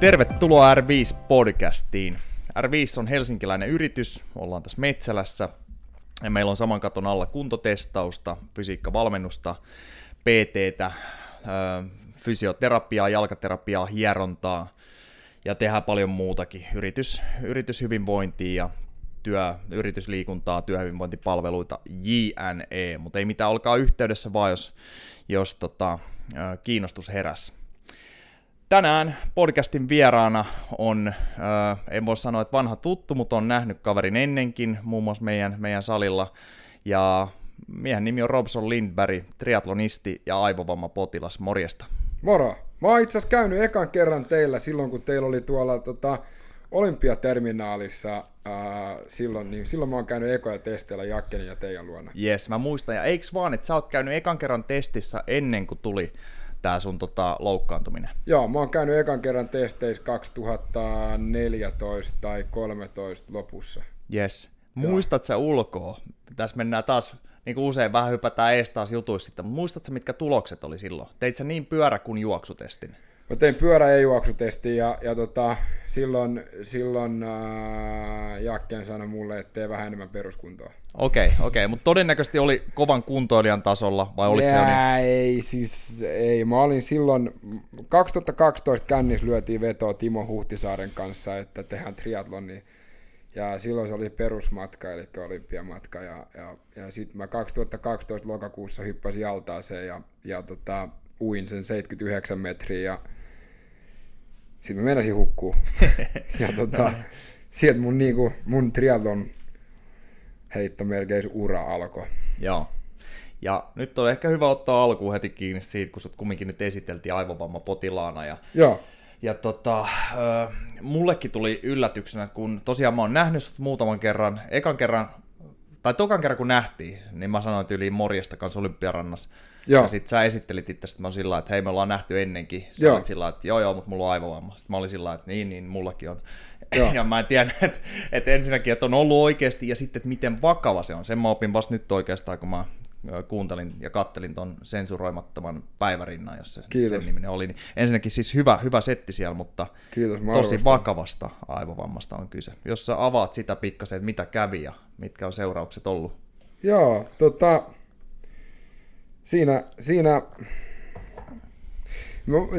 Tervetuloa R5-podcastiin. R5 on helsinkiläinen yritys, ollaan tässä Metsälässä ja meillä on saman katon alla kuntotestausta, fysiikkavalmennusta, PTtä, fysioterapiaa, jalkaterapiaa, hierontaa ja tehdään paljon muutakin. Yritys, yrityshyvinvointia ja työ, yritysliikuntaa, työhyvinvointipalveluita, JNE, mutta ei mitään, olkaa yhteydessä vaan, jos, jos tota, kiinnostus heräs. Tänään podcastin vieraana on, äh, en voi sanoa, että vanha tuttu, mutta on nähnyt kaverin ennenkin, muun muassa meidän, meidän salilla. Ja miehen nimi on Robson Lindberg, triatlonisti ja aivovammapotilas. Morjesta. Moro! Mä oon itse asiassa käynyt ekan kerran teillä silloin, kun teillä oli tuolla tota, olympiaterminaalissa ää, silloin, niin silloin mä oon käynyt ekoja testeillä Jakkenin ja teidän luona. Jes, mä muistan. Ja eiks vaan, että sä oot käynyt ekan kerran testissä ennen kuin tuli tämä sun tota, loukkaantuminen? Joo, mä oon käynyt ekan kerran testeissä 2014 tai 2013 lopussa. Yes. Muistat sä ulkoa? Tässä mennään taas, niin kuin usein vähän hypätään ees taas jutuissa mutta muistatko mitkä tulokset oli silloin? Teit sä niin pyörä kuin juoksutestin? Mä tein pyörä- ja juoksutestin ja, ja tota, silloin, silloin äh, Jakken sanoi mulle, että tee vähän enemmän peruskuntoa. Okei, okay, okei, okay. mutta todennäköisesti oli kovan kuntoilijan tasolla vai olit Jää, se niin... ei, siis ei. Mä olin silloin, 2012 kännis lyötiin vetoa Timo Huhtisaaren kanssa, että tehdään triatloni. Ja silloin se oli perusmatka, eli olympiamatka. Ja, ja, ja sitten mä 2012 lokakuussa hyppäsin altaaseen ja, ja tota, uin sen 79 metriä ja sitten mä meinasin hukkuu. ja tota, sieltä mun, niinku, mun triathlon heittomerkeissä ura alkoi. Joo. Ja nyt on ehkä hyvä ottaa alkuun heti kiinni siitä, kun sut kumminkin nyt esiteltiin potilaana. Ja, Joo. Ja tota, mullekin tuli yllätyksenä, kun tosiaan mä oon nähnyt sut muutaman kerran, ekan kerran, tai tokan kerran kun nähtiin, niin mä sanoin tyyliin morjesta kanssa Olympiarannassa. Joo. Ja sit sä esittelit itse, että mä sillä että hei me ollaan nähty ennenkin. Sä joo. sillä että joo joo, mutta mulla on aivovamma. Sitten mä olin sillä että niin, niin, mullakin on. Joo. Ja mä en tiedä, että, että ensinnäkin, että on ollut oikeasti ja sitten, että miten vakava se on. Sen mä opin vasta nyt oikeastaan, kun mä kuuntelin ja kattelin ton sensuroimattoman päivärinnan, jos se Kiitos. sen niminen oli. Niin ensinnäkin siis hyvä, hyvä setti siellä, mutta Kiitos, tosi vakavasta aivovammasta on kyse. Jos sä avaat sitä pikkasen, että mitä kävi ja mitkä on seuraukset ollut. Joo, tota, siinä, siinä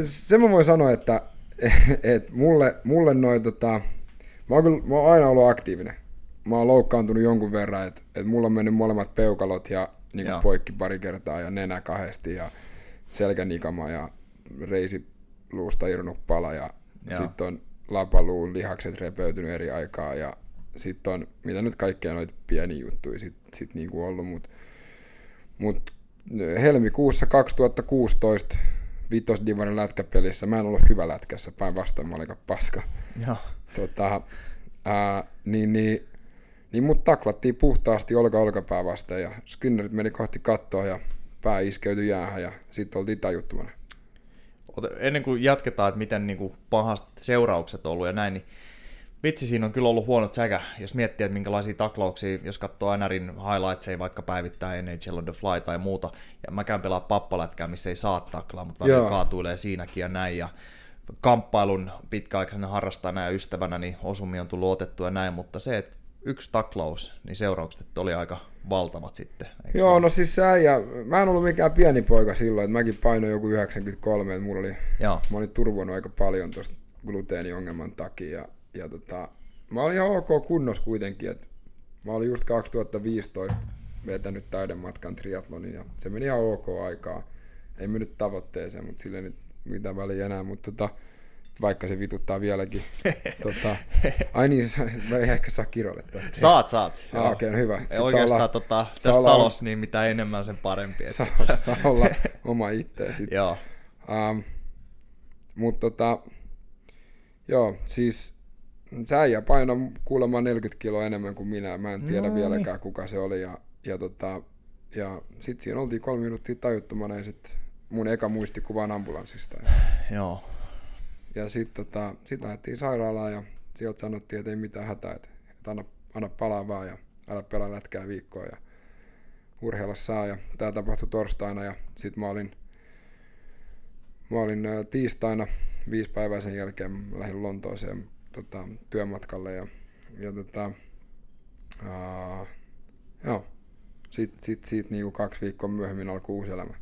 se mä voin sanoa, että et mulle, mulle noin tota, mä oon, kyllä, mä oon aina ollut aktiivinen. Mä oon loukkaantunut jonkun verran, että et mulla on mennyt molemmat peukalot ja niin poikki pari kertaa ja nenä kahdesti ja selkänikama ja reisiluusta irnut pala ja sitten on lapaluun lihakset repeytynyt eri aikaa ja sitten on, mitä nyt kaikkea noita pieniä juttuja sitten sit niinku ollut, mutta mut helmikuussa 2016 vitosdivarin lätkäpelissä, mä en ollut hyvä lätkässä, päinvastoin mä olin paska. Joo. Tota, ää, niin, niin, niin mut taklattiin puhtaasti olka olkapää vasten ja skinnerit meni kohti kattoa ja pää iskeytyi jäähän ja sitten oltiin tajuttomana. Ennen kuin jatketaan, että miten niin kuin pahast seuraukset on ollut ja näin, niin vitsi siinä on kyllä ollut huono säkä, jos miettii, että minkälaisia taklauksia, jos katsoo NRin highlightsia vaikka päivittää NHL on the fly tai muuta, ja mä käyn pelaa pappalätkää, missä ei saa taklaa, mutta välillä kaatuilee siinäkin ja näin, ja kamppailun pitkäaikaisena harrastajana ja ystävänä, niin osumia on tullut otettua ja näin, mutta se, että yksi taklaus, niin seuraukset oli aika valtavat sitten. Joo, no siis sä ja mä en ollut mikään pieni poika silloin, että mäkin painoin joku 93, että mulla oli, Joo. mä olin turvonnut aika paljon tuosta gluteeniongelman takia, ja ja tota, mä olin ihan ok kunnos kuitenkin, että mä olin just 2015 vetänyt täyden matkan triatlonin ja se meni ihan ok aikaa. Ei mennyt tavoitteeseen, mutta sille nyt mitään väliä enää, mutta tota, vaikka se vituttaa vieläkin. tota, ai niin, mä ei ehkä saa kiroille tästä. Saat, saat. Ah, Okei, okay, no hyvä. Sitten oikeastaan olla, tota, tässä olla, talossa, niin mitä enemmän sen parempi. Saa, saa olla oma itse Joo. Um, mutta tota, joo, siis se äijä paino kuulemma 40 kiloa enemmän kuin minä. Mä en tiedä no, vieläkään, kuka se oli. Ja, ja, tota, ja sitten siinä oltiin kolme minuuttia tajuttomana ja sitten mun eka muistikuva on ambulanssista. Ja, Joo. Ja sitten tota, sit lähdettiin sairaalaan ja sieltä sanottiin, että ei mitään hätää, että, että anna, anna palaa vaan ja älä pelaa lätkää viikkoa ja urheilla saa. Ja tämä tapahtui torstaina ja sitten mä olin, mä olin tiistaina viisi päivää sen jälkeen lähdin Lontooseen tota, työmatkalle ja, ja tota, joo, sitten sit, sit, niinku kaksi viikkoa myöhemmin alkoi uusi elämä.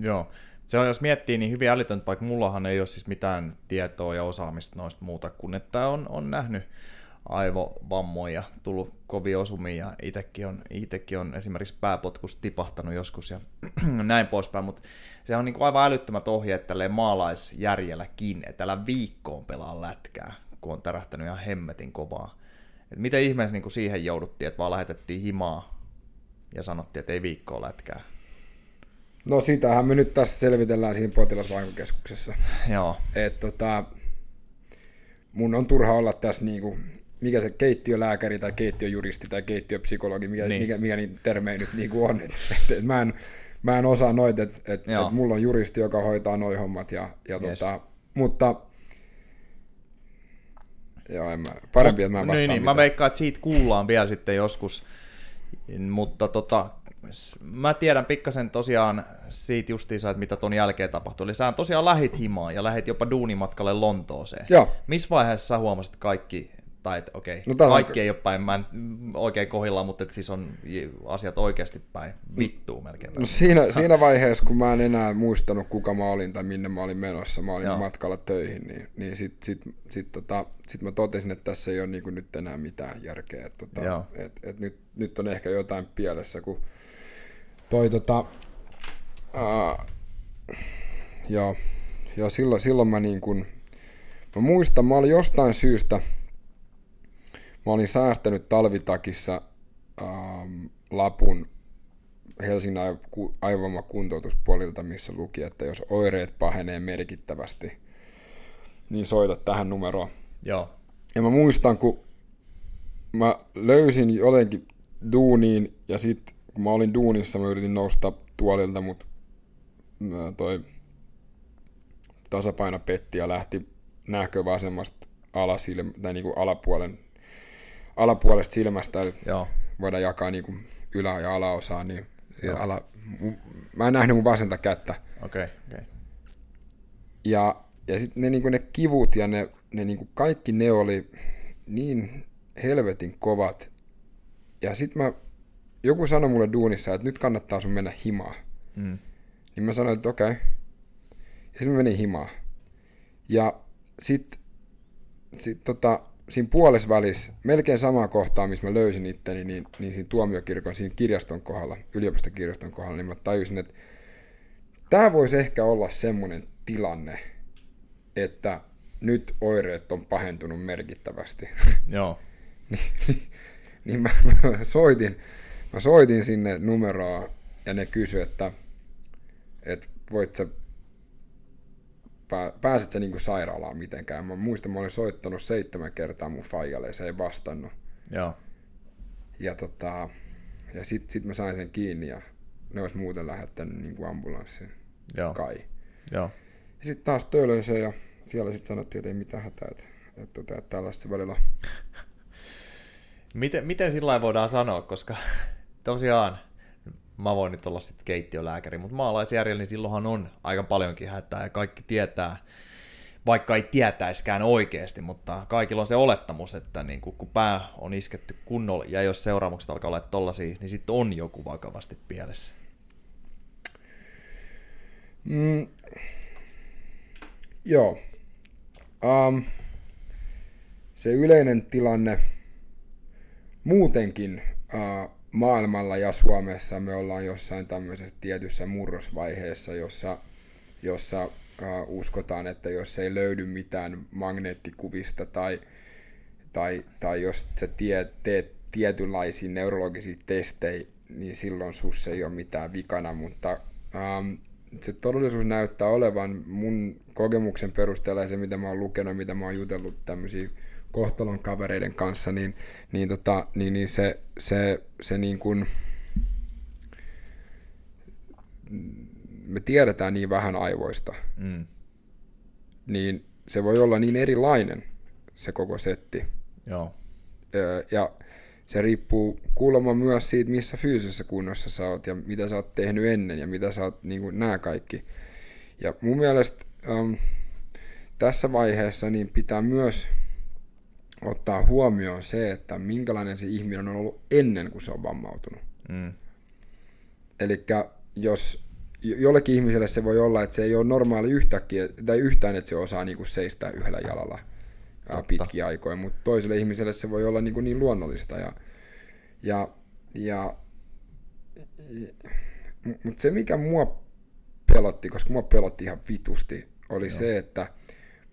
Joo. Se on, jos miettii, niin hyvin älytöntä, vaikka mullahan ei ole siis mitään tietoa ja osaamista noista muuta kuin, että on, on nähnyt aivovammoja, tullut kovin osumia ja itsekin on, itekin on esimerkiksi pääpotkus tipahtanut joskus ja näin poispäin, mutta se on niin kuin aivan älyttömät ohjeet tälleen maalaisjärjelläkin, että älä viikkoon pelaa lätkää, kun on tärähtänyt ihan hemmetin kovaa. Et miten ihmeessä niin kuin siihen jouduttiin, että vaan lähetettiin himaa ja sanottiin, että ei viikkoa lätkää? No sitähän me nyt tässä selvitellään siinä potilasvahinkokeskuksessa. Joo. Et tota, mun on turha olla tässä niinku, mikä se keittiölääkäri tai keittiöjuristi tai keittiöpsykologi, mikä, niin. mikä, mikä niin termejä nyt niinku on. Et, et, et mä, en, mä en osaa noita, että et, et mulla on juristi, joka hoitaa noi hommat. Ja, ja yes. tota, mutta Joo, en mä, parempi, että mä vastaan niin, niin, mä veikkaan, että siitä kuullaan vielä sitten joskus, mutta tota, mä tiedän pikkasen tosiaan siitä justiinsa, että mitä ton jälkeen tapahtui. Eli sä tosiaan lähit himaan ja lähit jopa duunimatkalle Lontooseen. Joo. Missä vaiheessa sä huomasit kaikki, tai että okei, okay, no, kaikki on... ei ole päin, mä en oikein kohilla, mutta että siis on asiat oikeasti päin vittuu melkein. No siinä, siinä vaiheessa, kun mä en enää muistanut, kuka mä olin tai minne mä olin menossa, mä olin Joo. matkalla töihin, niin, niin sitten sit, sit, tota, sit mä totesin, että tässä ei ole niin nyt enää mitään järkeä. Että, tota, et, et nyt, nyt on ehkä jotain pielessä, kun toi tota, ää, ja, ja silloin, silloin mä niin kun, mä muistan, mä olin jostain syystä, mä olin säästänyt talvitakissa ää, lapun Helsingin kuntoutuspuolilta, missä luki, että jos oireet pahenee merkittävästi, niin soita tähän numeroon. Joo. Ja mä muistan, kun mä löysin jotenkin duuniin ja sitten kun mä olin duunissa, mä yritin nousta tuolilta, mutta toi tasapaino petti ja lähti näkö vasemmasta alasilmä, tai niinku alapuolen, alapuolesta silmästä, Joo. voidaan jakaa niinku ylä- ja alaosaa, niin ala, mä en nähnyt mun vasenta kättä. Okay, okay. Ja, ja sitten ne, niinku ne kivut ja ne, ne niinku kaikki ne oli niin helvetin kovat. Ja sitten mä joku sanoi mulle duunissa, että nyt kannattaa sun mennä himaan. Mm. Niin mä sanoin, että okei. Okay. Ja sitten mä menin himaan. Ja sitten sit tota, siinä puolessa välissä, melkein samaa kohtaa, missä mä löysin itteni, niin, niin siinä tuomiokirkon, siinä kirjaston kohdalla, yliopistokirjaston kohdalla, niin mä tajusin, että tämä voisi ehkä olla semmoinen tilanne, että nyt oireet on pahentunut merkittävästi. Joo. niin, niin, niin mä, mä soitin, mä soitin sinne numeroa ja ne kysyi, että, että voit sä, pääset sä niinku sairaalaan mitenkään. Mä muistan, mä olin soittanut seitsemän kertaa mun faijalle ja se ei vastannut. Joo. Ja, tota, ja sit, sit mä sain sen kiinni ja ne olisi muuten lähettänyt niinku ambulanssin. Joo. Kai. Joo. Ja sitten taas töölöin ja siellä sitten sanottiin, että ei mitään hätää, että, että, että, että tällaista se välillä Miten, miten sillä voidaan sanoa, koska tosiaan mä voin nyt olla sitten keittiölääkäri, mutta maalaisjärjellä niin silloinhan on aika paljonkin hätää ja kaikki tietää, vaikka ei tietäiskään oikeasti, mutta kaikilla on se olettamus, että niin kun, pää on isketty kunnolla ja jos seuraamukset alkaa olla tollasia, niin sitten on joku vakavasti pielessä. Mm, joo. Um, se yleinen tilanne muutenkin uh, maailmalla ja Suomessa me ollaan jossain tämmöisessä tietyssä murrosvaiheessa, jossa, jossa uh, uskotaan, että jos ei löydy mitään magneettikuvista tai, tai, tai jos sä tie, teet tietynlaisia neurologisia testejä, niin silloin sus ei ole mitään vikana, mutta um, se todellisuus näyttää olevan mun kokemuksen perusteella ja se, mitä mä oon lukenut, mitä mä oon jutellut tämmöisiä kohtalon kavereiden kanssa, niin, niin, tota, niin, niin se, se, se niin kuin, me tiedetään niin vähän aivoista, mm. niin se voi olla niin erilainen se koko setti. Joo. Ja se riippuu kuulemma myös siitä, missä fyysisessä kunnossa sä oot ja mitä sä oot tehnyt ennen ja mitä sä oot, niin kuin nämä kaikki. Ja mun mielestä um, tässä vaiheessa niin pitää myös ottaa huomioon se, että minkälainen se ihminen on ollut ennen kuin se on vammautunut. Mm. Eli jos jollekin ihmiselle se voi olla, että se ei ole normaali yhtäkkiä, tai yhtään, että se osaa niin kuin seistä yhdellä jalalla Totta. pitkiä aikoja, mutta toiselle ihmiselle se voi olla niin, kuin niin luonnollista. Ja, ja, ja, mutta se, mikä mua pelotti, koska mua pelotti ihan vitusti, oli Joo. se, että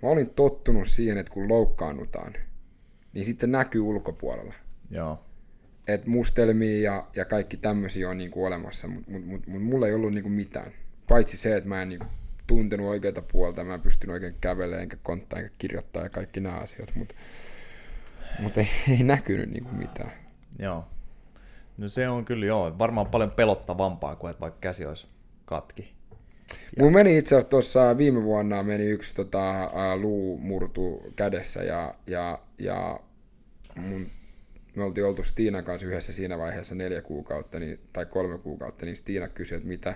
mä olin tottunut siihen, että kun loukkaannutaan, niin sitten se näkyy ulkopuolella. Joo. Et mustelmia ja, ja kaikki tämmöisiä on niinku olemassa, mutta mut, mut, mut mulla ei ollut niinku mitään. Paitsi se, että mä en niinku tuntenut oikeita puolta, mä en pystynyt oikein kävelemään, enkä konttaa, enkä kirjoittaa ja kaikki nämä asiat, mutta mut ei, ei näkynyt niinku mitään. Joo. No se on kyllä joo, varmaan paljon pelottavampaa kuin että vaikka käsi olisi katki. Mulla meni itse asiassa tuossa viime vuonna meni yksi tota, luu murtu kädessä ja, ja, ja mun, me oltiin oltu Stiinan kanssa yhdessä siinä vaiheessa neljä kuukautta niin, tai kolme kuukautta, niin Stiina kysyi, että mitä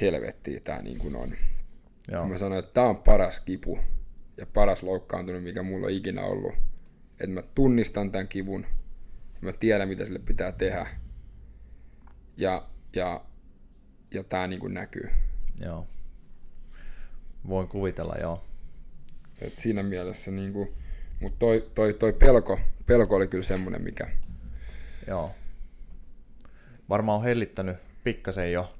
helvettiä tämä niin kuin on. Joo. Mä sanoin, että tämä on paras kipu ja paras loukkaantunut, mikä mulla on ikinä ollut. Että mä tunnistan tämän kivun, mä tiedän, mitä sille pitää tehdä. Ja, ja, ja tämä niin kuin näkyy. Joo. Voin kuvitella, joo. Et siinä mielessä, niin kuin, mutta toi, toi, toi pelko, pelko oli kyllä semmoinen, mikä... Joo. Varmaan on hellittänyt pikkasen jo.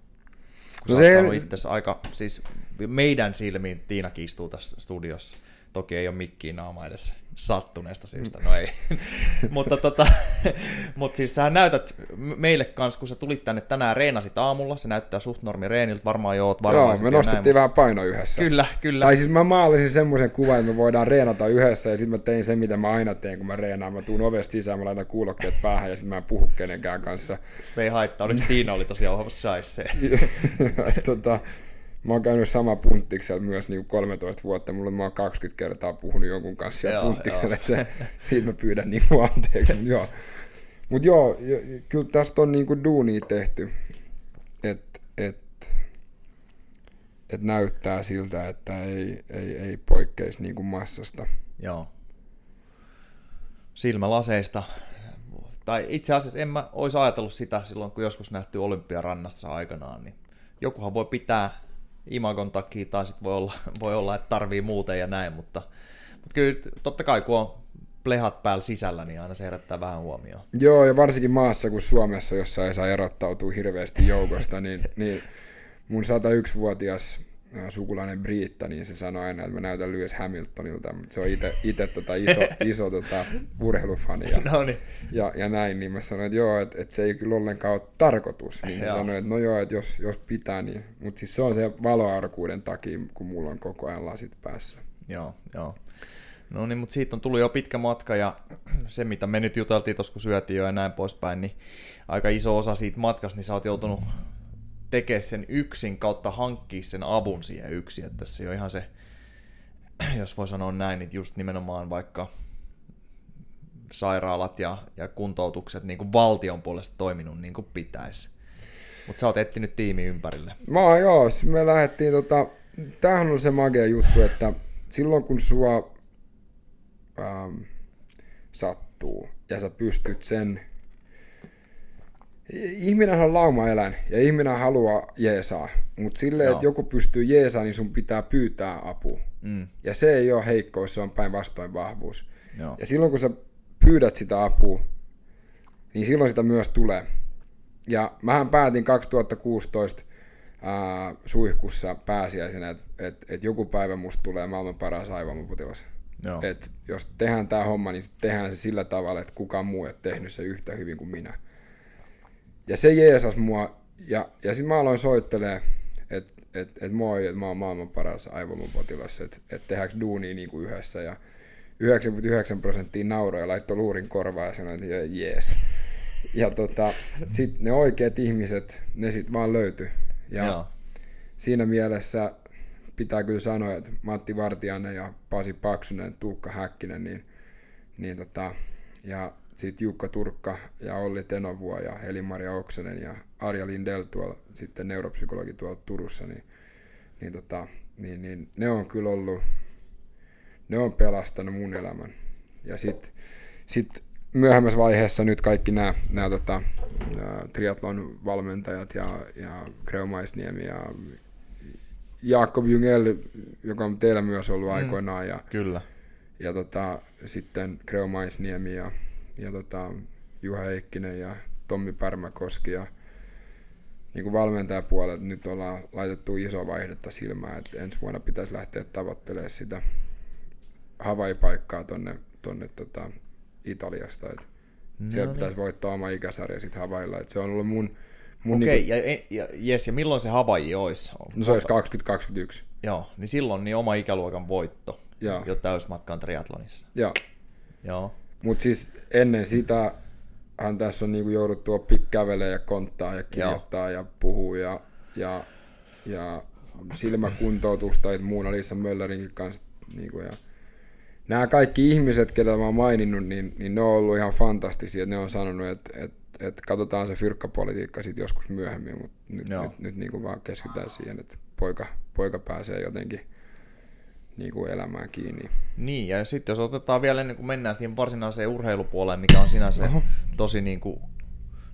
No se... itse aika, siis meidän silmiin Tiina istuu tässä studiossa. Toki ei ole mikkiä naama edes sattuneesta syystä, no ei. mutta tota, mut siis sä näytät meille kanssa, kun sä tulit tänne tänään reenasit aamulla, se näyttää suht normi reeniltä, varmaan jo oot Joo, me nostettiin näin, vähän paino yhdessä. Kyllä, kyllä. Tai siis mä maalisin semmoisen kuvan, että me voidaan reenata yhdessä ja sitten mä tein sen, mitä mä aina teen, kun mä reenaan. Mä tuun ovesta sisään, mä laitan kuulokkeet päähän ja sitten mä en puhu kenenkään kanssa. Se ei haittaa, oliko Tiina oli tosiaan ohjelmassa tota, Mä oon käynyt sama punttiksella myös niin 13 vuotta. Mulla mä oon 20 kertaa puhunut jonkun kanssa siellä punttiksella, että se, siitä mä pyydän niin anteeksi. Mutta joo, Mut joo kyllä tästä on niin kuin duunia tehty, että et, et näyttää siltä, että ei, ei, ei poikkeisi niin kuin massasta. Joo. Silmälaseista tai itse asiassa en mä olisi ajatellut sitä silloin, kun joskus nähty Olympiarannassa aikanaan, niin jokuhan voi pitää imagon takia, tai sitten voi olla, voi olla, että tarvii muuten ja näin, mutta, mutta kyllä totta kai kun on plehat päällä sisällä, niin aina se herättää vähän huomioon. Joo, ja varsinkin maassa kuin Suomessa, jossa ei saa erottautua hirveästi joukosta, niin, niin mun 101-vuotias sukulainen Briitta, niin se sanoi aina, että mä näytän Lewis Hamiltonilta, mutta se on itse tota iso, iso tota urheilufani ja, no niin. ja, ja, näin, niin mä sanoin, että joo, että, että se ei kyllä ollenkaan ole tarkoitus, niin se sanoi, että no joo, että jos, jos pitää, niin, mutta siis se on se valoarkuuden takia, kun mulla on koko ajan lasit päässä. Joo, joo. No niin, mutta siitä on tullut jo pitkä matka ja se, mitä me nyt juteltiin tuossa, kun syötiin jo ja näin poispäin, niin aika iso osa siitä matkasta, niin sä oot joutunut tekee sen yksin kautta hankkia sen avun siihen yksin. Että se on ihan se, jos voi sanoa näin, niin just nimenomaan vaikka sairaalat ja, ja kuntoutukset niin kuin valtion puolesta toiminut niin kuin pitäisi. Mutta sä oot etsinyt tiimi ympärille. Mä joo, me lähdettiin tota, tämähän on se magia juttu, että silloin kun sua ähm, sattuu ja sä pystyt sen ihminen on laumaeläin ja ihminen haluaa jeesaa, mutta silleen, että joku pystyy jeesaa, niin sun pitää pyytää apua. Mm. Ja se ei ole heikkous, se on päinvastoin vahvuus. Joo. Ja silloin kun sä pyydät sitä apua, niin silloin sitä myös tulee. Ja mähän päätin 2016 ää, suihkussa pääsiäisenä, että et, et joku päivä musta tulee maailman paras aivomapotilas. Et jos tehdään tämä homma, niin tehdään se sillä tavalla, että kukaan muu ei tehnyt se yhtä hyvin kuin minä. Ja se jeesas mua, ja, ja sitten mä aloin soittelee, että et, et moi, että mä oon maailman paras aivomopotilas, että et tehdäänkö duunia niin kuin yhdessä, ja 99 prosenttia nauroi ja laittoi luurin korvaa ja sanoi, että jees. Ja tota, sitten ne oikeat ihmiset, ne sitten vaan löytyi. Ja Joo. siinä mielessä pitää kyllä sanoa, että Matti Vartianen ja Pasi Paksunen, Tuukka Häkkinen, niin, niin tota, ja sitten Jukka Turkka ja Olli Tenovua ja Heli-Maria Oksanen ja Arja Lindell tuolla, sitten neuropsykologi tuolla Turussa, niin, niin, tota, niin, niin ne on kyllä ollut ne on pelastanut mun elämän. Ja sitten sit myöhemmässä vaiheessa nyt kaikki nämä, nämä tota, triatlon valmentajat ja, ja Kreo Maisniemi ja Jakob Jungel, joka on teillä myös ollut mm, aikoinaan. Ja, kyllä. Ja tota, sitten Kreo Maisniemi ja, ja tota, Juha Heikkinen ja Tommi Pärmäkoski ja niin kuin valmentajapuolelta nyt ollaan laitettu iso vaihdetta silmään, että ensi vuonna pitäisi lähteä tavoittelemaan sitä Hawaii-paikkaa tonne, tonne tota Italiasta. Että no siellä niin. pitäisi voittaa oma ikäsarja sitten Havailla. Että se on ollut mun... mun Okei, okay, niin kuin... ja, ja, yes, ja milloin se Hawaii olisi? No se olisi 2021. Joo, niin silloin niin oma ikäluokan voitto Joo. jo täysmatkan triathlonissa. Joo. Joo. Mutta siis ennen sitä hän tässä on niinku jouduttu oppi kävelee ja konttaa ja kirjoittaa Joo. ja puhuu ja, ja, ja silmäkuntoutusta ja muuna Liisa Möllerinkin kanssa. Niinku, ja nämä kaikki ihmiset, ketä mä oon maininnut, niin, niin ne on ollut ihan fantastisia. Ne on sanonut, että et, et katsotaan se fyrkkapolitiikka sitten joskus myöhemmin, mutta nyt, nyt, nyt niin kuin vaan keskitytään siihen, että poika, poika pääsee jotenkin niin kuin elämään kiinni. Niin, ja sitten jos otetaan vielä ennen kuin mennään siihen varsinaiseen urheilupuoleen, mikä on sinänsä Oho. tosi niin kuin,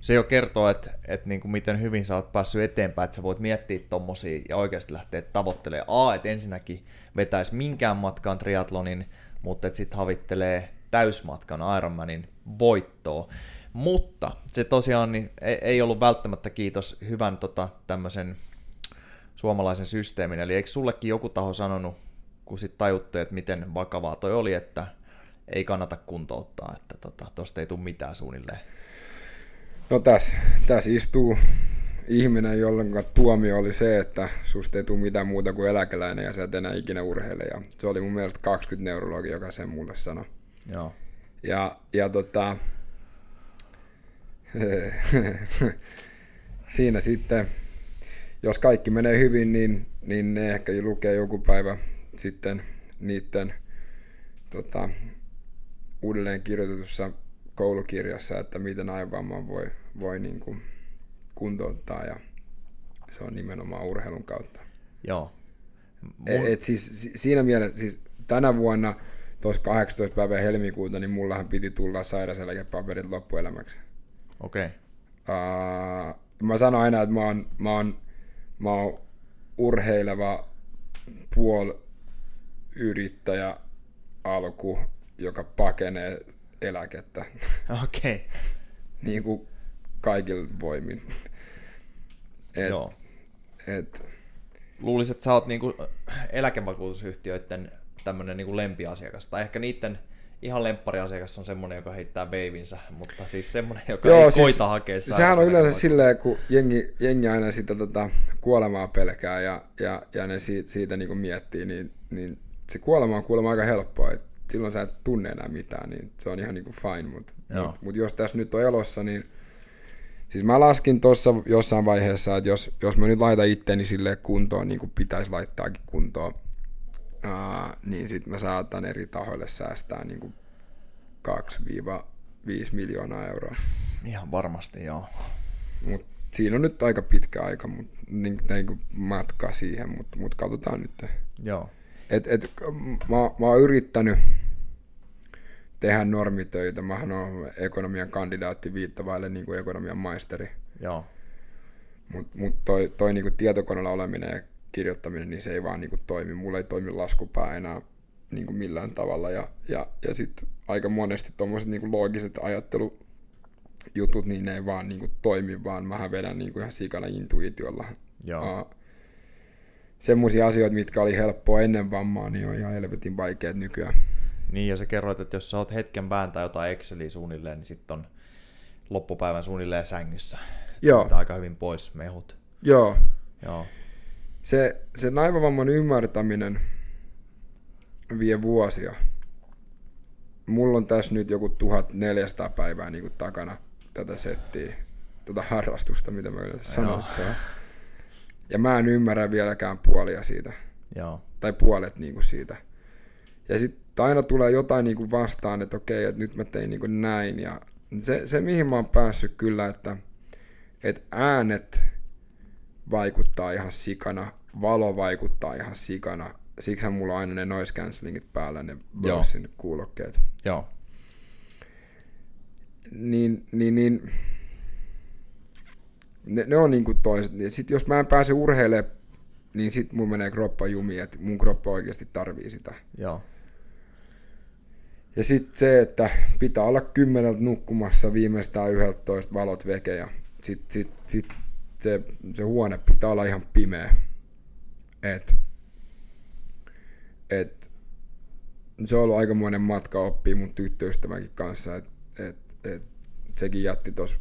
se jo kertoo, että, että niin kuin miten hyvin sä oot päässyt eteenpäin, että sä voit miettiä tommosia ja oikeasti lähteä tavoittelemaan. A, että ensinnäkin vetäisi minkään matkaan triatlonin, mutta että sitten havittelee täysmatkan Ironmanin voittoa. Mutta se tosiaan niin ei, ei ollut välttämättä kiitos hyvän tota, tämmöisen suomalaisen systeemin. Eli eikö sullekin joku taho sanonut kun sitten tajutte, että miten vakavaa toi oli, että ei kannata kuntouttaa, että tota, tosta ei tule mitään suunnilleen. No tässä täs istuu ihminen, jolloin tuomio oli se, että susta ei tule mitään muuta kuin eläkeläinen ja sä et enää ikinä urheile. Ja se oli mun mielestä 20 neurologia, joka sen mulle sanoi. Joo. Ja, ja tota, siinä sitten, jos kaikki menee hyvin, niin, niin ne ehkä lukee joku päivä sitten niiden tota, uudelleen kirjoitetussa koulukirjassa, että miten aivovamman voi, voi niin kuin kuntouttaa ja se on nimenomaan urheilun kautta. Joo. E, Mun... Et, et siis, siinä mielessä, siis tänä vuonna tuossa 18. päivä helmikuuta, niin mullahan piti tulla sairauseläkepaperit loppuelämäksi. Okei. Okay. Uh, mä sanon aina, että mä oon, mä oon, mä oon urheileva puol yrittäjä alku, joka pakenee eläkettä. Okei. Okay. niin kuin kaikilla voimin. Et, Joo. Et, Luulisin, että sä oot niinku eläkevakuutusyhtiöiden tämmöinen niinku lempiasiakas, tai ehkä niiden ihan lemppariasiakas on semmoinen, joka heittää veivinsä, mutta siis semmoinen, joka Joo, ei siis koita hakea Sehän on yleensä silleen, kun jengi, jengi aina sitä tota, kuolemaa pelkää ja, ja, ja ne siitä, siitä niinku miettii, niin, niin se kuolema on kuulemma aika helppoa, että silloin sä et tunne enää mitään, niin se on ihan niin kuin fine, mutta mut, mut jos tässä nyt on elossa, niin siis mä laskin tuossa jossain vaiheessa, että jos, jos mä nyt laitan itteni sille kuntoon, niin kuin pitäisi laittaakin kuntoon, ää, niin sitten mä saatan eri tahoille säästää niin kuin 2-5 miljoonaa euroa. Ihan varmasti, joo. Mut siinä on nyt aika pitkä aika mut, niin, niin kuin matka siihen, mutta mut katsotaan nyt. Joo. Et, et, mä, mä oon yrittänyt tehdä normitöitä. Mä oon ekonomian kandidaatti viittavaille niin kuin ekonomian maisteri. Joo. Mutta mut toi, toi niin kuin tietokoneella oleminen ja kirjoittaminen, niin se ei vaan niin kuin toimi. Mulla ei toimi laskupää enää niin kuin millään tavalla. Ja, ja, ja sitten aika monesti tuommoiset niin loogiset ajattelujutut, niin ne ei vaan niin kuin toimi, vaan mä vedän niin kuin ihan sikana intuitiolla. Joo. Uh, semmoisia asioita, mitkä oli helppoa ennen vammaa, niin on ihan helvetin vaikeat nykyään. Niin, ja sä kerroit, että jos sä oot hetken vääntää jotain Exceliä suunnilleen, niin sitten on loppupäivän suunnilleen sängyssä. Joo. Sitä aika hyvin pois mehut. Joo. Joo. Se, se naivavamman ymmärtäminen vie vuosia. Mulla on tässä nyt joku 1400 päivää niin kuin takana tätä settiä, tätä harrastusta, mitä mä yleensä sanon, että se on. Ja mä en ymmärrä vieläkään puolia siitä. Joo. Tai puolet niin kuin siitä. Ja sitten aina tulee jotain niin kuin vastaan, että okei, että nyt mä tein niin kuin näin. Ja se, se, mihin mä oon päässyt kyllä, että, että äänet vaikuttaa ihan sikana, valo vaikuttaa ihan sikana, siksihän mulla on aina ne noise cancellingit päällä, ne Bosein kuulokkeet. Joo. Niin, niin, niin ne, ne on niinku toiset. Ja sit jos mä en pääse urheilemaan, niin sit mun menee kroppa jumiin, että mun kroppa oikeasti tarvii sitä. Joo. Ja sitten se, että pitää olla kymmeneltä nukkumassa viimeistään yhdeltä valot veke ja sitten sit, sit se, se huone pitää olla ihan pimeä. Et, et, se on ollut aikamoinen matka oppia mun tyttöystävänkin kanssa, että et, et, sekin jätti tuossa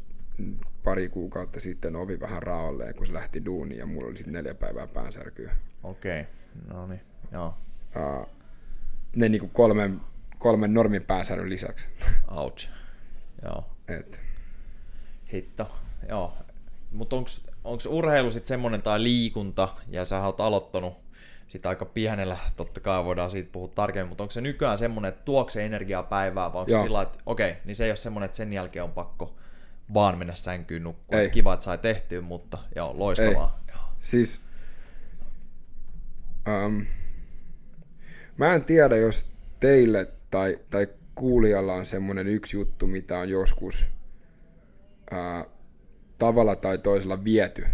pari kuukautta sitten ovi vähän raolleen, kun se lähti duuniin ja mulla oli sitten neljä päivää päänsärkyä. Okei, okay. no niin, joo. Uh, ne niinku kolmen, kolmen normin päänsäryn lisäksi. Ouch, joo. Et. Hitto, joo. Mutta onko urheilu sitten semmoinen tai liikunta, ja sä oot aloittanut sitä aika pienellä, totta kai voidaan siitä puhua tarkemmin, mutta onko se nykyään semmoinen, että tuokse energiaa päivää, vai onko sillä että okei, okay, niin se ei ole semmoinen, että sen jälkeen on pakko vaan mennä sänkyyn nukkua. Ei. Kiva, että sai tehtyä, mutta joo, loistavaa. Ei. Joo. Siis, um, mä en tiedä, jos teille tai, tai kuulijalla on semmoinen yksi juttu, mitä on joskus uh, tavalla tai toisella viety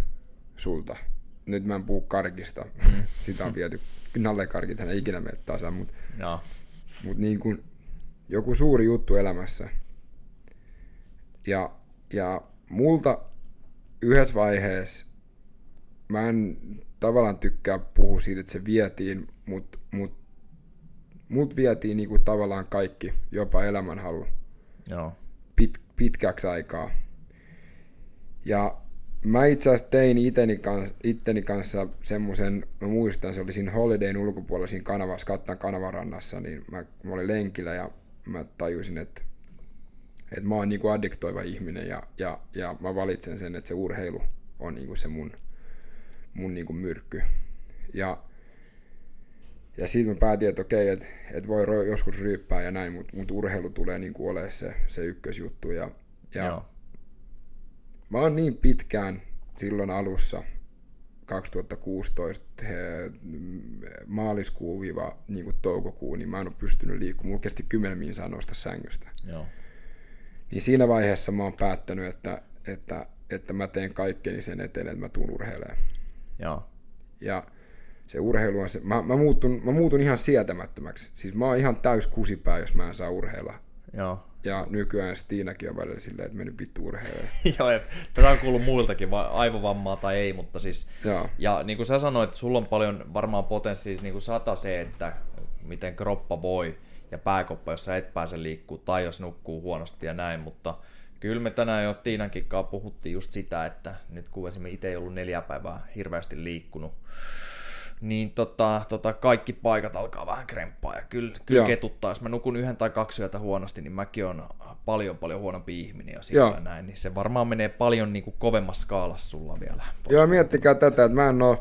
sulta. Nyt mä en puhu karkista, mm. sitä on viety. Nallekarkit hän ei ikinä mene tasan, mutta no. mut niin kuin joku suuri juttu elämässä. Ja ja multa yhdessä vaiheessa, mä en tavallaan tykkää puhua siitä, että se vietiin, mutta mut, mut vietiin niinku tavallaan kaikki, jopa elämänhalu. Joo. Pit, pitkäksi aikaa. Ja mä itse asiassa tein iteni kanssa, itteni kanssa semmoisen, mä muistan, se oli siinä Holidayn ulkopuolella siinä kanavassa, Kattan kanavarannassa, niin mä, mä olin lenkillä ja mä tajusin, että että mä oon niinku addiktoiva ihminen ja, ja, ja mä valitsen sen, että se urheilu on niinku se mun, mun niinku myrkky. Ja, ja siitä mä päätin, että okei, että et voi joskus ryyppää ja näin, mutta mut urheilu tulee niinku olemaan se, se ykkösjuttu. Ja, ja Joo. mä oon niin pitkään silloin alussa, 2016 maaliskuu viiva niin toukokuu, niin mä en ole pystynyt liikkumaan. Mulla kesti 10 minsaa nousta sängystä. Joo. Niin siinä vaiheessa mä oon päättänyt, että, että, että mä teen kaikkeni sen eteen, että mä tuun urheilemaan. Joo. Ja se urheilu on se, mä, mä, muutun, mä muutun ihan sietämättömäksi. Siis mä oon ihan täys kusipää, jos mä en saa urheilla. Joo. Ja nykyään Stiinakin on välillä silleen, että mennyt vittu urheilemaan. Joo, tätä on kuullut muiltakin, aivovammaa tai ei, mutta siis... Joo. Ja niin kuin sä sanoit, sulla on paljon varmaan potentiaalia niin kuin sata se, että miten kroppa voi ja pääkoppa, jos sä et pääse liikkuu tai jos nukkuu huonosti ja näin, mutta kyllä me tänään jo Tiinankin kanssa puhuttiin just sitä, että nyt kun esimerkiksi itse ei ollut neljä päivää hirveästi liikkunut, niin tota, tota, kaikki paikat alkaa vähän kremppaa ja kyllä, kyllä ketuttaa. Jos mä nukun yhden tai kaksi yötä huonosti, niin mäkin on paljon paljon huonompi ihminen ja ja näin, niin se varmaan menee paljon niin kuin kovemmassa skaalassa sulla vielä. Joo, miettikää tätä, että mä en ole,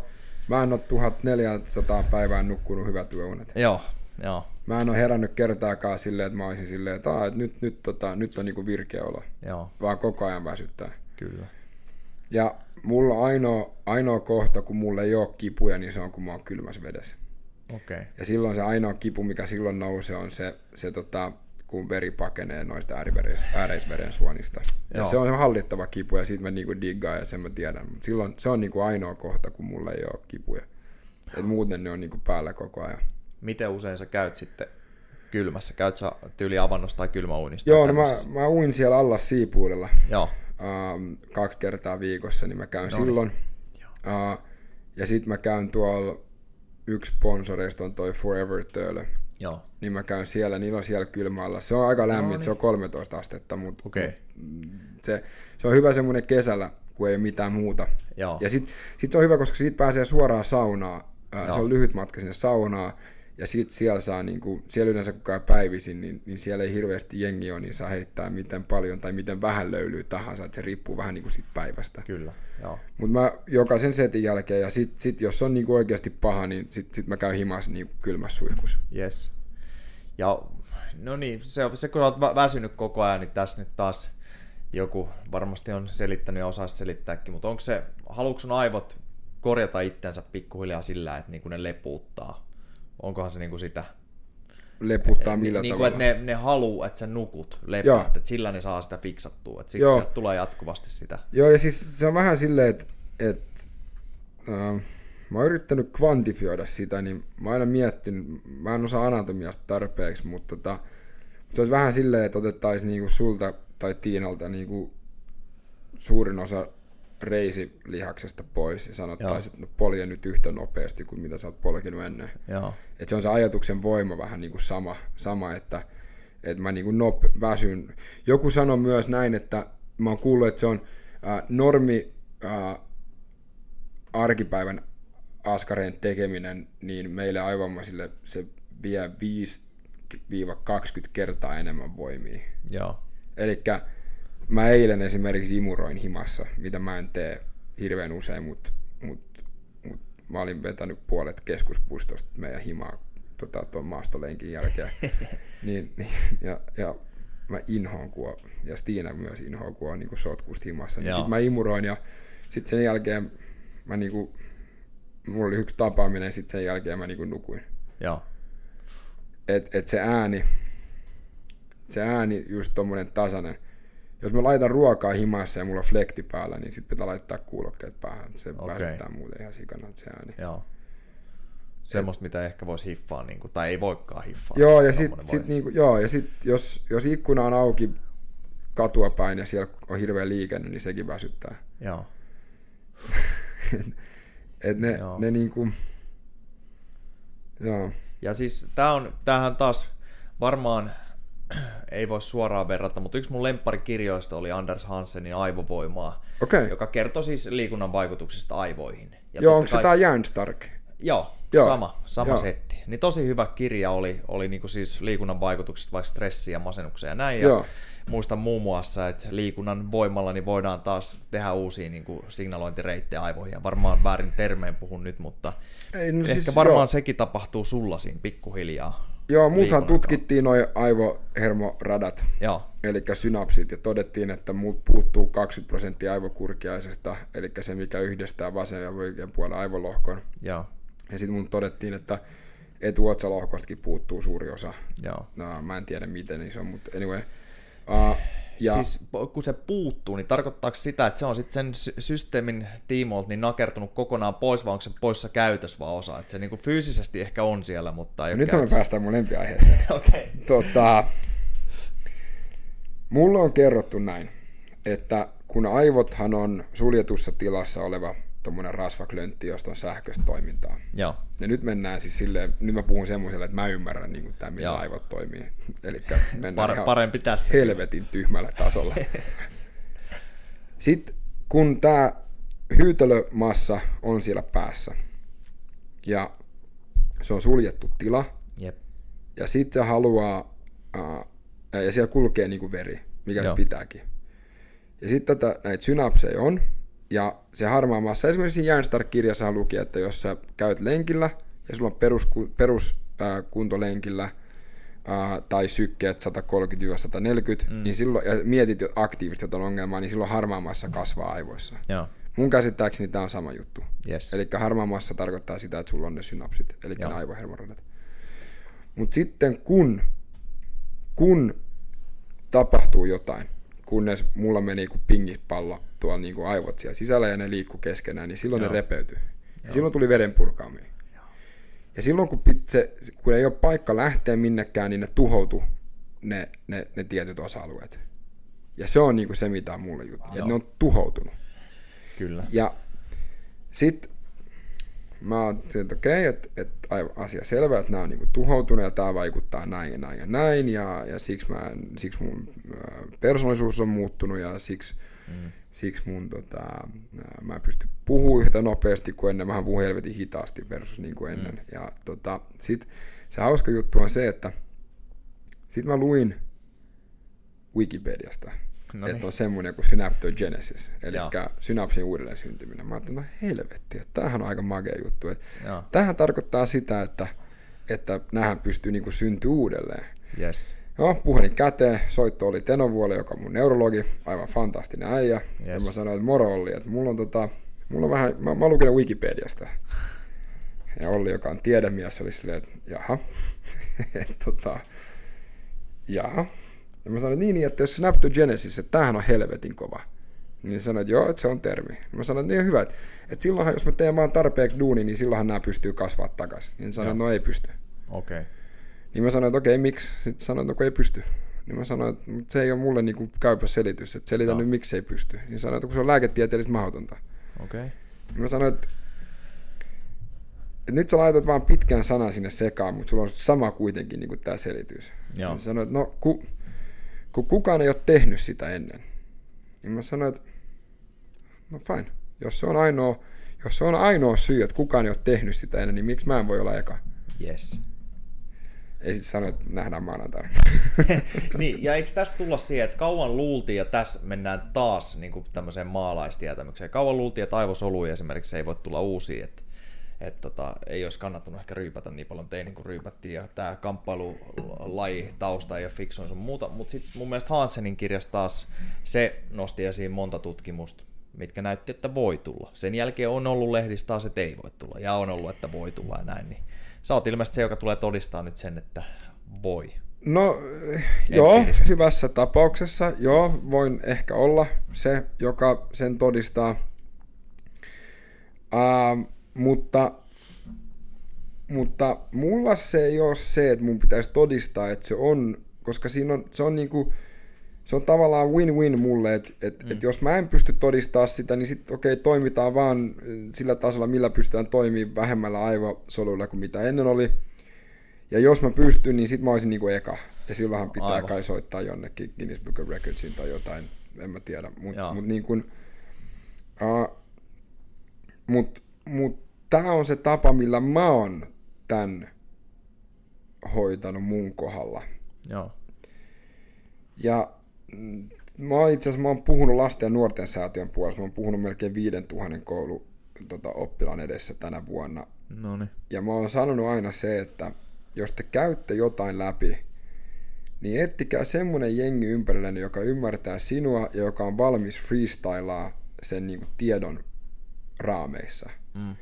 mä en ole 1400 päivää nukkunut hyvät yöunet. Joo, joo mä en ole herännyt kertaakaan silleen, että mä olisin silleen, että, että nyt, nyt, tota, nyt on niinku virkeä olo. Joo. Vaan koko ajan väsyttää. Kyllä. Ja mulla ainoa, ainoa kohta, kun mulla ei ole kipuja, niin se on, kun mä oon kylmässä vedessä. Okay. Ja silloin se ainoa kipu, mikä silloin nousee, on se, se tota, kun veri pakenee noista ääreisveren suonista. Ja se on hallittava kipu, ja siitä mä niinku diggaan, ja sen mä tiedän. Mutta silloin se on niinku ainoa kohta, kun mulla ei ole kipuja. Et muuten ne on niinku päällä koko ajan miten usein sä käyt sitten kylmässä? Käyt sä tyyli avannosta tai kylmäuinista? Joo, no mä, mä uin siellä alla siipuudella. Joo. Um, kaksi kertaa viikossa, niin mä käyn no, silloin. Uh, ja sitten mä käyn tuolla, yksi sponsoreista on toi Forever Töölö. Joo. Niin mä käyn siellä, niillä on siellä kylmällä. Se on aika lämmin, no, niin. se on 13 astetta, mutta okay. se, se on hyvä semmoinen kesällä, kun ei ole mitään muuta. Joo. Ja sitten sit se on hyvä, koska siitä pääsee suoraan saunaan. Uh, se on lyhyt matka sinne saunaan ja sitten siellä saa, niin kuin, siellä yleensä kun käy päivisin, niin, niin siellä ei hirveästi jengi ole, niin saa heittää miten paljon tai miten vähän löylyy tahansa, että se riippuu vähän niin kuin siitä päivästä. Kyllä, joo. Mutta mä jokaisen setin jälkeen, ja sitten sit, jos on niin kuin oikeasti paha, niin sitten sit mä käyn himas niin kylmässä suihkussa. Yes. Ja no niin, se, se kun olet väsynyt koko ajan, niin tässä nyt taas joku varmasti on selittänyt ja osaa selittääkin, mutta onko se, haluatko sun aivot korjata itsensä pikkuhiljaa sillä, että niin kuin ne lepuuttaa? Onkohan se niinku sitä? Leputtaa millä niin, tavalla? Niin että ne, ne haluu, että sä nukut, lepäät, että sillä ne saa sitä fiksattua. Että siksi sieltä tulee jatkuvasti sitä. Joo, ja siis se on vähän silleen, että, että äh, mä oon yrittänyt kvantifioida sitä, niin mä oon aina miettinyt, mä en osaa anatomiasta tarpeeksi, mutta tota, se olisi vähän silleen, että otettaisiin niinku sulta tai Tiinalta niinku suurin osa reisilihaksesta pois ja sanottaisiin, että no polje nyt yhtä nopeasti kuin mitä sä oot polkinut ennen. Joo. Et se on se ajatuksen voima vähän niin kuin sama, sama että, että mä niin kuin nop, väsyn. Joku sanoi myös näin, että mä oon kuullut, että se on äh, normi äh, arkipäivän askareen tekeminen, niin meille aivomaisille se vie 5-20 kertaa enemmän voimia. Joo. Eli mä eilen esimerkiksi imuroin himassa, mitä mä en tee hirveän usein, mutta mut, mut, mä olin vetänyt puolet keskuspuistosta meidän himaa tota, tuon maastolenkin jälkeen. niin, niin, ja, ja mä inhoon, kun ja Stiina myös inhoa, kun on niin sotkusta himassa. Niin sitten mä imuroin ja sitten sen jälkeen mä niinku, mulla oli yksi tapaaminen ja sitten sen jälkeen mä niinku nukuin. Joo. Et, et se ääni, se ääni just tommonen tasainen, jos mä laitan ruokaa himassa ja mulla on flekti päällä, niin sitten pitää laittaa kuulokkeet päähän. Se okay. väsyttää muuten ihan sikana se ääni. Joo. Semmoista, mitä ehkä voisi hiffaa, niin kuin, tai ei voikaan hiffaa. Joo, ja sitten sit, niin kuin, joo, ja sit, jos, jos ikkuna on auki katua päin ja siellä on hirveä liikenne, niin sekin väsyttää. Joo. Et ne, joo. ne niin kuin, joo. Ja siis tää on, tämähän taas varmaan ei voi suoraan verrata, mutta yksi mun lempparikirjoista oli Anders Hansenin Aivovoimaa, okay. joka kertoi siis liikunnan vaikutuksista aivoihin. Ja Joo, onko se tämä Järnstark? Joo, Joo, sama, sama Joo. setti. Niin tosi hyvä kirja oli, oli niinku siis liikunnan vaikutuksista vaikka stressiin ja masennukseen ja näin. Ja muistan muun muassa, että liikunnan voimalla niin voidaan taas tehdä uusia niin kuin signalointireittejä aivoihin. Ja varmaan väärin termeen puhun nyt, mutta Ei, no ehkä siis, varmaan jo. sekin tapahtuu sulla siinä pikkuhiljaa. Joo, muuthan tutkittiin noin aivohermoradat, eli synapsit, ja todettiin, että muut puuttuu 20 prosenttia aivokurkiaisesta, eli se, mikä yhdistää vasen ja oikean puolen aivolohkon. Joo. Ja sitten mun todettiin, että etuotsalohkostakin puuttuu suuri osa. Joo. No, mä en tiedä miten iso, mutta anyway. Uh, ja... Siis kun se puuttuu, niin tarkoittaako sitä, että se on sitten sen systeemin tiimoilta niin nakertunut kokonaan pois, vai onko se poissa käytös vaan osa? Että se niin fyysisesti ehkä on siellä, mutta ei no Nyt me päästään mun lempiaiheeseen. okay. tota, mulle on kerrottu näin, että kun aivothan on suljetussa tilassa oleva tuommoinen rasvaklöntti, josta on sähköistä toimintaa. Joo. Ja nyt mennään siis silleen, nyt mä puhun semmoiselle, että mä ymmärrän niin kuin tämä, miten Joo. aivot toimii. Eli mennään Par- parempi tässä. helvetin tyhmällä tasolla. Sitten kun tämä hyytelömassa on siellä päässä, ja se on suljettu tila, Jep. ja sitten se haluaa, ja siellä kulkee niin kuin veri, mikä Joo. pitääkin. Ja sitten näitä synapseja on, ja se harmaa massa, esimerkiksi Järnstar-kirjassa luki, että jos sä käyt lenkillä ja sulla on perus, peruskuntolenkillä äh, tai sykkeet 130-140, mm. niin silloin, ja mietit aktiivisesti jotain ongelmaa, niin silloin harmaa massa kasvaa aivoissa. Joo. Mun käsittääkseni tämä on sama juttu. Yes. Eli harmaa massa tarkoittaa sitä, että sulla on ne synapsit, eli ne aivohermoradat. Mutta sitten kun, kun tapahtuu jotain, kunnes mulla meni kuin pingipallo tuolla niin kuin aivot siellä sisällä ja ne liikku keskenään, niin silloin Joo. ne repeytyi. Ja silloin tuli veden purkaamia. Ja silloin kun, se, kun ei ole paikka lähteä minnekään, niin ne tuhoutu ne, ne, ne tietyt osa-alueet. Ja se on niin kuin se, mitä on mulle juttu. Että ne on tuhoutunut. Kyllä. Ja sitten mä oon että okei, okay, että, että asia selvä, että nämä on niinku tuhoutunut ja tämä vaikuttaa näin ja näin ja näin ja, ja siksi, mä, siksi mun persoonallisuus on muuttunut ja siksi, mm. siksi mun, tota, mä en pysty puhumaan yhtä nopeasti kuin ennen, mä puhun helvetin hitaasti versus niin kuin ennen. Mm. Ja tota, sit se hauska juttu on se, että sit mä luin Wikipediasta, No niin. Että on semmoinen kuin synaptogenesis, eli synapsin uudelleen syntyminen. Mä ajattelin, no helvetti, että tämähän on aika magea juttu. Että tämähän tarkoittaa sitä, että, että nämähän pystyy niin kuin syntyä uudelleen. Yes. No, puhelin käteen, soitto oli Tenovuoli, joka on mun neurologi, aivan fantastinen äijä. Yes. Ja mä sanoin, että moro Olli, että mulla on, tota, mulla on vähän, mä, mä lukenut Wikipediasta. Ja Olli, joka on tiedemies, oli silleen, että jaha, et, tota, jaha. Ja mä sanoin, niin, niin että jos Snaptogenesis, että tämähän on helvetin kova. Niin sanoin, että joo, että se on termi. Mä sanoin, että niin hyvä, että, että silloinhan jos mä teen vaan tarpeeksi duuni, niin silloinhan nämä pystyy kasvaa takaisin. Niin sanoin, että no ei pysty. Okei. Okay. Niin mä sanoin, että okei, okay, miksi? Sitten sanoin, että no, ei pysty. Niin mä sanoin, että se ei ole mulle niinku käypä selitys, että selitä no. nyt miksi ei pysty. Niin sanoin, että kun se on lääketieteellisesti mahdotonta. Okei. Okay. Niin mä sanoin, että, että nyt sä laitat vaan pitkän sanan sinne sekaan, mutta sulla on sama kuitenkin niin tämä selitys. Joo. Niin sanoin, että no ku, kun kukaan ei ole tehnyt sitä ennen. Niin mä sanoin, että no fine, jos se on ainoa, jos se on ainoa syy, että kukaan ei ole tehnyt sitä ennen, niin miksi mä en voi olla eka? Yes. Ei sitten sano, että nähdään maanantaina. niin, ja eikö tästä tulla siihen, että kauan luultiin, ja tässä mennään taas niin kuin tämmöiseen maalaistietämykseen, kauan luultiin, että aivosoluja esimerkiksi ei voi tulla uusia, että että tota, ei olisi kannattanut ehkä ryypätä niin paljon tein kuin ryypättiin, ja tämä kamppailulaji tausta ei ole fiksu sun muuta, mutta sitten mun mielestä Hansenin kirjassa taas se nosti esiin monta tutkimusta, mitkä näytti, että voi tulla. Sen jälkeen on ollut lehdistä taas, että ei voi tulla, ja on ollut, että voi tulla ja näin, niin sä oot ilmeisesti se, joka tulee todistaa nyt sen, että voi. No joo, hyvässä tapauksessa joo, voin ehkä olla se, joka sen todistaa. Uh, mutta, mutta mulla se ei ole se, että mun pitäisi todistaa, että se on, koska siinä on, se on niinku, se on tavallaan win-win mulle, että et, mm. et jos mä en pysty todistamaan sitä, niin sitten okei, okay, toimitaan vaan sillä tasolla, millä pystytään toimimaan vähemmällä aivosoluilla kuin mitä ennen oli. Ja jos mä pystyn, niin sitten mä olisin niinku eka. Ja silloinhan pitää Aivan. kai soittaa jonnekin Guinness Book of Recordsiin tai jotain, en mä tiedä. Mutta mut niin kun, uh, mut, mut tämä on se tapa, millä mä oon tämän hoitanut mun kohdalla. Joo. Ja mm, mä oon itse asiassa mä oon puhunut lasten ja nuorten säätiön puolesta, mä oon puhunut melkein 5000 koulu tota, oppilaan edessä tänä vuonna. Noniin. Ja mä oon sanonut aina se, että jos te käytte jotain läpi, niin ettikää semmonen jengi ympärillenne, joka ymmärtää sinua ja joka on valmis freestylaa sen niin kuin, tiedon raameissa. Mm.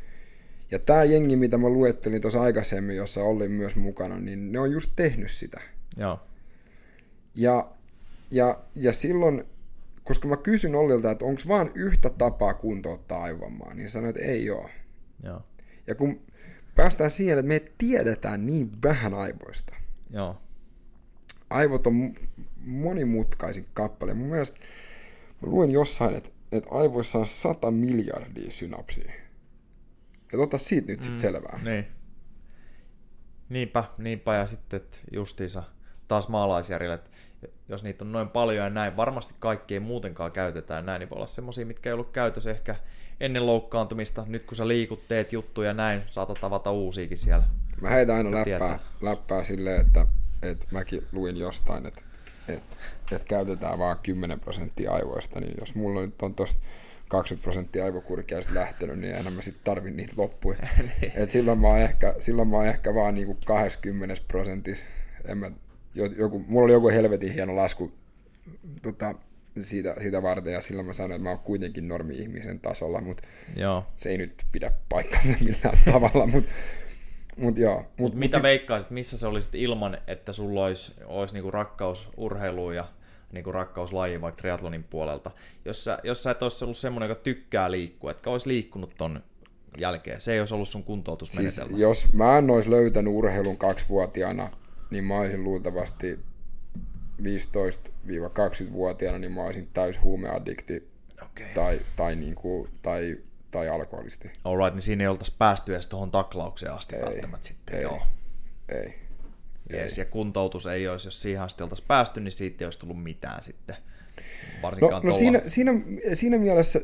Ja tämä jengi, mitä mä luettelin tuossa aikaisemmin, jossa olin myös mukana, niin ne on just tehnyt sitä. Joo. Ja, ja, ja silloin, koska mä kysyn Ollilta, että onko vaan yhtä tapaa kuntouttaa aivovammaa, niin sanoin, että ei ole. Joo. Ja kun päästään siihen, että me tiedetään niin vähän aivoista. Joo. Aivot on monimutkaisin kappale. Mun mielestä mä luin jossain, että, että aivoissa on 100 miljardia synapsia. Että ota siitä nyt sitten mm, selvää. Niin. Niinpä, niinpä ja sitten justiinsa taas maalaisjärjellä, että jos niitä on noin paljon ja näin, varmasti kaikki ei muutenkaan käytetään näin, niin voi olla semmoisia, mitkä ei ollut käytössä ehkä ennen loukkaantumista. Nyt kun sä liikut, teet juttuja näin, saatat tavata uusiakin siellä. Mä heitän aina läppää, läppää silleen, että, että mäkin luin jostain, että, että, että käytetään vain 10 prosenttia aivoista, niin jos mulla nyt on tosta 20 prosenttia aivokurkiaista lähtenyt, niin enää mä sitten tarvin niitä loppuja. Et silloin, mä oon ehkä, silloin mä oon ehkä vaan niinku 20 prosentissa. En mä, joku, mulla oli joku helvetin hieno lasku tota, siitä, siitä varten, ja silloin mä sanoin, että mä oon kuitenkin normi-ihmisen tasolla, mutta joo. se ei nyt pidä paikkansa millään tavalla, mutta mut joo. Mut, mut mitä mut siis... veikkaisit, missä se olisit ilman, että sulla olisi, olisi niinku rakkaus urheiluun ja niin kuin rakkauslaji vaikka triatlonin puolelta. Jos sä, jos sä et olisi ollut semmoinen, joka tykkää liikkua, etkä olisi liikkunut ton jälkeen, se ei olisi ollut sun kuntoutusmenetelmä. Siis jos mä en olisi löytänyt urheilun kaksivuotiaana, niin mä olisin luultavasti 15-20-vuotiaana, niin mä olisin täys huumeaddikti okay. tai, tai, niin kuin, tai, tai alkoholisti. Alright, niin siinä ei oltaisi päästy edes tuohon taklaukseen asti ei, välttämättä sitten. Ei, joo. ei. Jees, ja kuntoutus ei olisi, jos siihen asti oltaisiin päästy, niin siitä ei olisi tullut mitään sitten. Varsinkaan no, no siinä, siinä, siinä mielessä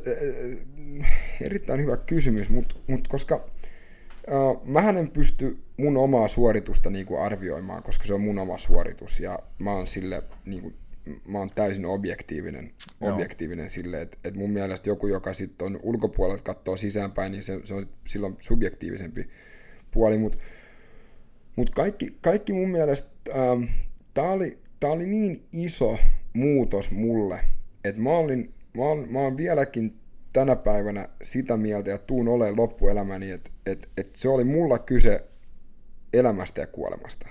äh, erittäin hyvä kysymys, mutta mut koska äh, mähän en pysty mun omaa suoritusta niin kuin arvioimaan, koska se on mun oma suoritus ja mä oon sille niin kuin, mä oon täysin objektiivinen, objektiivinen sille, että et mun mielestä joku, joka sitten on ulkopuolelta katsoo sisäänpäin, niin se, se on silloin subjektiivisempi puoli, mutta mutta kaikki, kaikki mun mielestä, ähm, tämä oli, tää oli niin iso muutos mulle, että mä, olin, mä, mä oon vieläkin tänä päivänä sitä mieltä ja tuun olemaan loppuelämäni, että et, et se oli mulla kyse elämästä ja kuolemasta.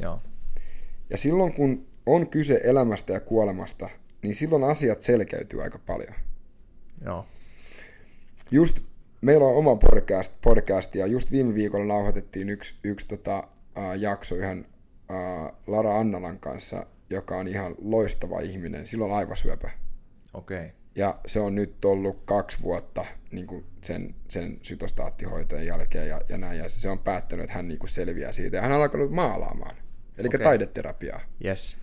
Joo. Ja silloin kun on kyse elämästä ja kuolemasta, niin silloin asiat selkeytyy aika paljon. Joo. Just meillä on oma podcast, podcast ja just viime viikolla nauhoitettiin yksi, yksi tota, uh, jakso ihan uh, Lara Annalan kanssa, joka on ihan loistava ihminen. Silloin aivosyöpä. Okei. Okay. Ja se on nyt ollut kaksi vuotta niin kuin sen, sen sytostaattihoitojen jälkeen ja, ja näin. Ja se on päättänyt, että hän niin kuin selviää siitä. Ja hän on alkanut maalaamaan. Eli okay. taideterapiaa. Yes.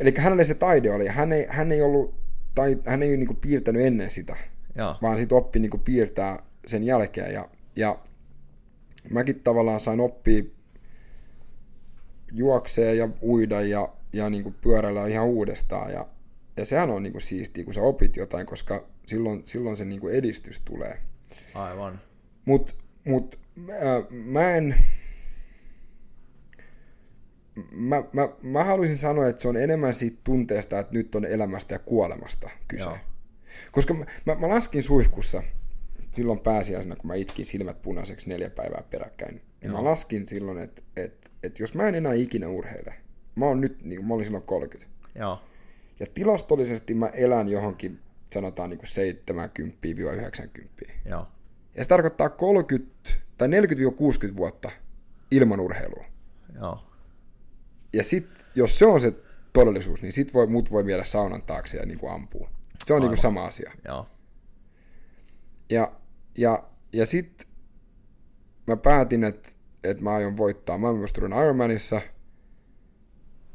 Eli hänelle se taide oli. Hän ei, hän ei ollut, tai hän ei niin kuin piirtänyt ennen sitä. Joo. Vaan sitten oppi niin kuin piirtää sen jälkeen. Ja, ja mäkin tavallaan sain oppia juoksee ja uida ja, ja niin kuin pyöräillä ihan uudestaan. Ja, ja sehän on niin kuin siistiä, kun sä opit jotain, koska silloin, silloin se niin kuin edistys tulee. Aivan. Mutta mut, äh, mä en... Mä, mä, mä haluaisin sanoa, että se on enemmän siitä tunteesta, että nyt on elämästä ja kuolemasta kyse. Joo. Koska mä, mä, mä laskin suihkussa silloin pääsiäisenä, kun mä itkin silmät punaiseksi neljä päivää peräkkäin. Niin mä laskin silloin, että, että, että jos mä en enää ikinä urheile, mä oon nyt, niin kuin, mä olin silloin 30. Joo. Ja tilastollisesti mä elän johonkin, sanotaan niin 70-90. Joo. Ja se tarkoittaa 30 tai 40-60 vuotta ilman urheilua. Joo. Ja sit, jos se on se todellisuus, niin sit voi, mut voi viedä saunan taakse ja niin kuin ampua. Se on niin kuin sama asia. Joo. Ja, ja, ja sit mä päätin, että, että mä aion voittaa maailmanmestaruuden Ironmanissa,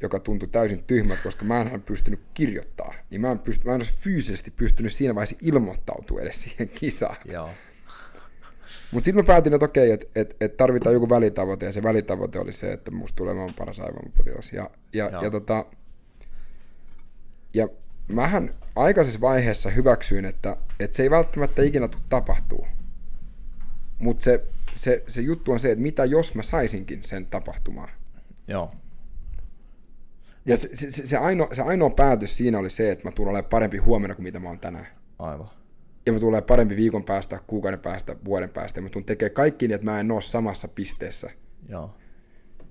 joka tuntui täysin tyhmät, koska mä en pystynyt kirjoittaa. Niin mä en, pysty, mä en olisi fyysisesti pystynyt siinä vaiheessa ilmoittautua edes siihen kisaan. Joo. Mutta sitten mä päätin, että okei, että et, et tarvitaan joku välitavoite, ja se välitavoite oli se, että musta tulee maailman paras aivomapotilas. Ja, ja, ja, tota, ja mähän aikaisessa vaiheessa hyväksyin, että, että se ei välttämättä ikinä tule tapahtuu. Mutta se, se, se juttu on se, että mitä jos mä saisinkin sen tapahtumaan. Joo. Ja se, se, se, ainoa, se ainoa päätös siinä oli se, että mä tulen olemaan parempi huomenna kuin mitä mä oon tänään. Aivan. Ja mä tulen olemaan parempi viikon päästä, kuukauden päästä, vuoden päästä. Ja mä tulen tekemään kaikki niin, että mä en ole samassa pisteessä. Joo.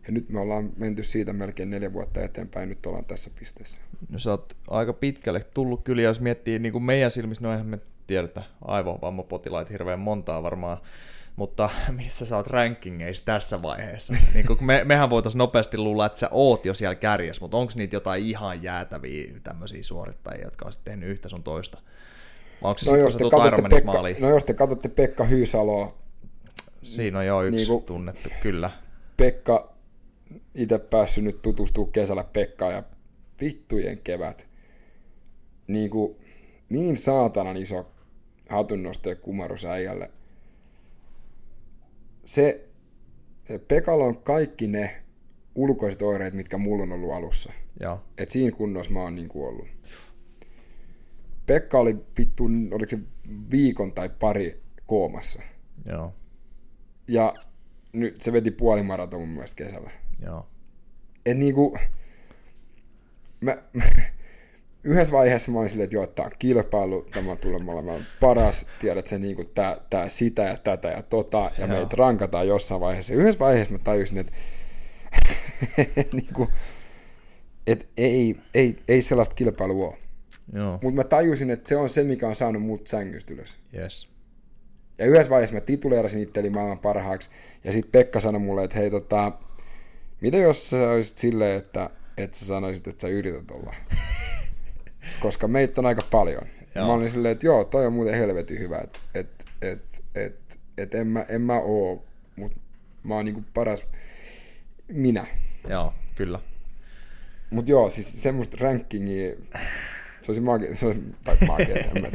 Ja nyt me ollaan menty siitä melkein neljä vuotta eteenpäin, nyt ollaan tässä pisteessä. No sä oot aika pitkälle tullut kyllä, jos miettii niin kuin meidän silmissä, no eihän me tiedetä aivovammapotilaita hirveän montaa varmaan, mutta missä sä oot rankingeissa tässä vaiheessa? niin kun me, mehän voitaisiin nopeasti luulla, että sä oot jo siellä kärjessä, mutta onko niitä jotain ihan jäätäviä tämmöisiä suorittajia, jotka on sitten tehnyt yhtä sun toista? Vai onko se no, sit, jos te tulet katsotte Pekka, maaliin? no jos te katsotte Pekka Hyysaloa, Siinä on jo yksi Niinku- tunnettu, kyllä. Pekka itse päässyt nyt tutustua kesällä Pekkaan ja vittujen kevät. Niin, kuin, niin saatanan iso hatunnosto ja kumarus äijälle. Se, Pekalla on kaikki ne ulkoiset oireet, mitkä mulla on ollut alussa. Joo. Et siinä kunnossa mä oon niin kuin ollut. Pekka oli vittu, oliko se viikon tai pari koomassa. Joo. Ja nyt se veti puolimaraton mun mielestä kesällä. Joo. Et niinku, mä, mä, yhdessä vaiheessa mä olin silleen, että joo, tää on kilpailu, tämä tulee olemaan paras, tiedät se niinku tää, tää sitä ja tätä ja tota, ja Joo. meitä rankataan jossain vaiheessa. Yhdessä vaiheessa mä tajusin, että niinku, et ei, ei, ei sellaista kilpailua ole. Mutta mä tajusin, että se on se, mikä on saanut mut sängystä ylös. Yes. Ja yhdessä vaiheessa mä tituleerasin itteni maailman parhaaksi, ja sitten Pekka sanoi mulle, että hei tota, mitä jos sä olisit silleen, että, että sä sanoisit, että sä yrität olla? Koska meitä on aika paljon. Joo. Mä olin silleen, että joo, toi on muuten helvetin hyvä, että et, et, et, et en, mä, en mä oo, mutta mä oon niinku paras minä. Joo, kyllä. Mut joo, siis semmoista rankingia, se olisi magia, se olisi, tai mä,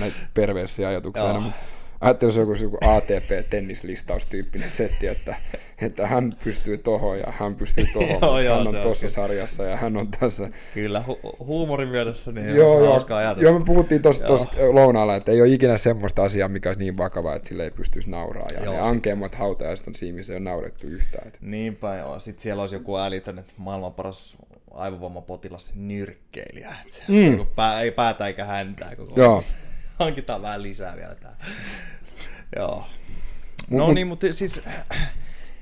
näitä perversiä ajatuksia aina, mutta ajattelin se on joku, joku ATP-tennislistaustyyppinen setti, että, että hän pystyy tohon ja hän pystyy tohon, Joo, joo, hän on tuossa sarjassa ja hän on tässä. Kyllä, hu- huumorin mielessä niin Joo, on joo, ajatus. joo, me puhuttiin tuossa Joo. lounaalla, että ei ole ikinä semmoista asiaa, mikä olisi niin vakavaa, että sille ei pystyisi nauraa. Ja Joo, ne ankeimmat hautajaiset on siinä, missä ei ole naurettu yhtään. Niinpä joo. Sitten siellä olisi joku älytön, että maailman paras aivovammapotilas nyrkkeilijä. Että se Mm. pää, ei päätä eikä häntää koko Joo. hankitaan vähän lisää vielä tää. Joo. No mut, niin, mutta siis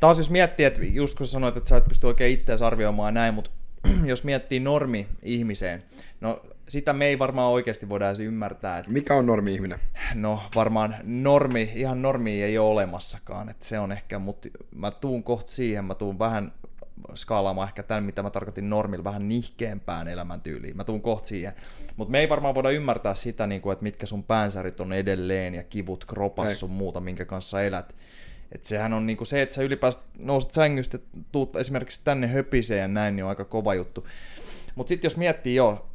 taas jos miettii, että just kun sanoit, että sä et pysty oikein itseäsi arvioimaan näin, mutta jos miettii normi-ihmiseen, no sitä me ei varmaan oikeasti voida edes ymmärtää. Että, Mikä on normi-ihminen? No varmaan normi, ihan normi ei ole olemassakaan, että se on ehkä, mutta mä tuun kohta siihen, mä tuun vähän skaalaamaan ehkä tämän, mitä mä tarkoitin normilla, vähän nihkeämpään elämäntyyliin. Mä tuun kohta siihen. Mutta me ei varmaan voida ymmärtää sitä, niin kuin, että mitkä sun päänsärit on edelleen ja kivut kropas sun muuta, minkä kanssa elät. Et sehän on niinku se, että sä ylipäänsä nouset sängystä, tuut esimerkiksi tänne höpiseen ja näin, niin on aika kova juttu. Mutta sitten jos miettii jo,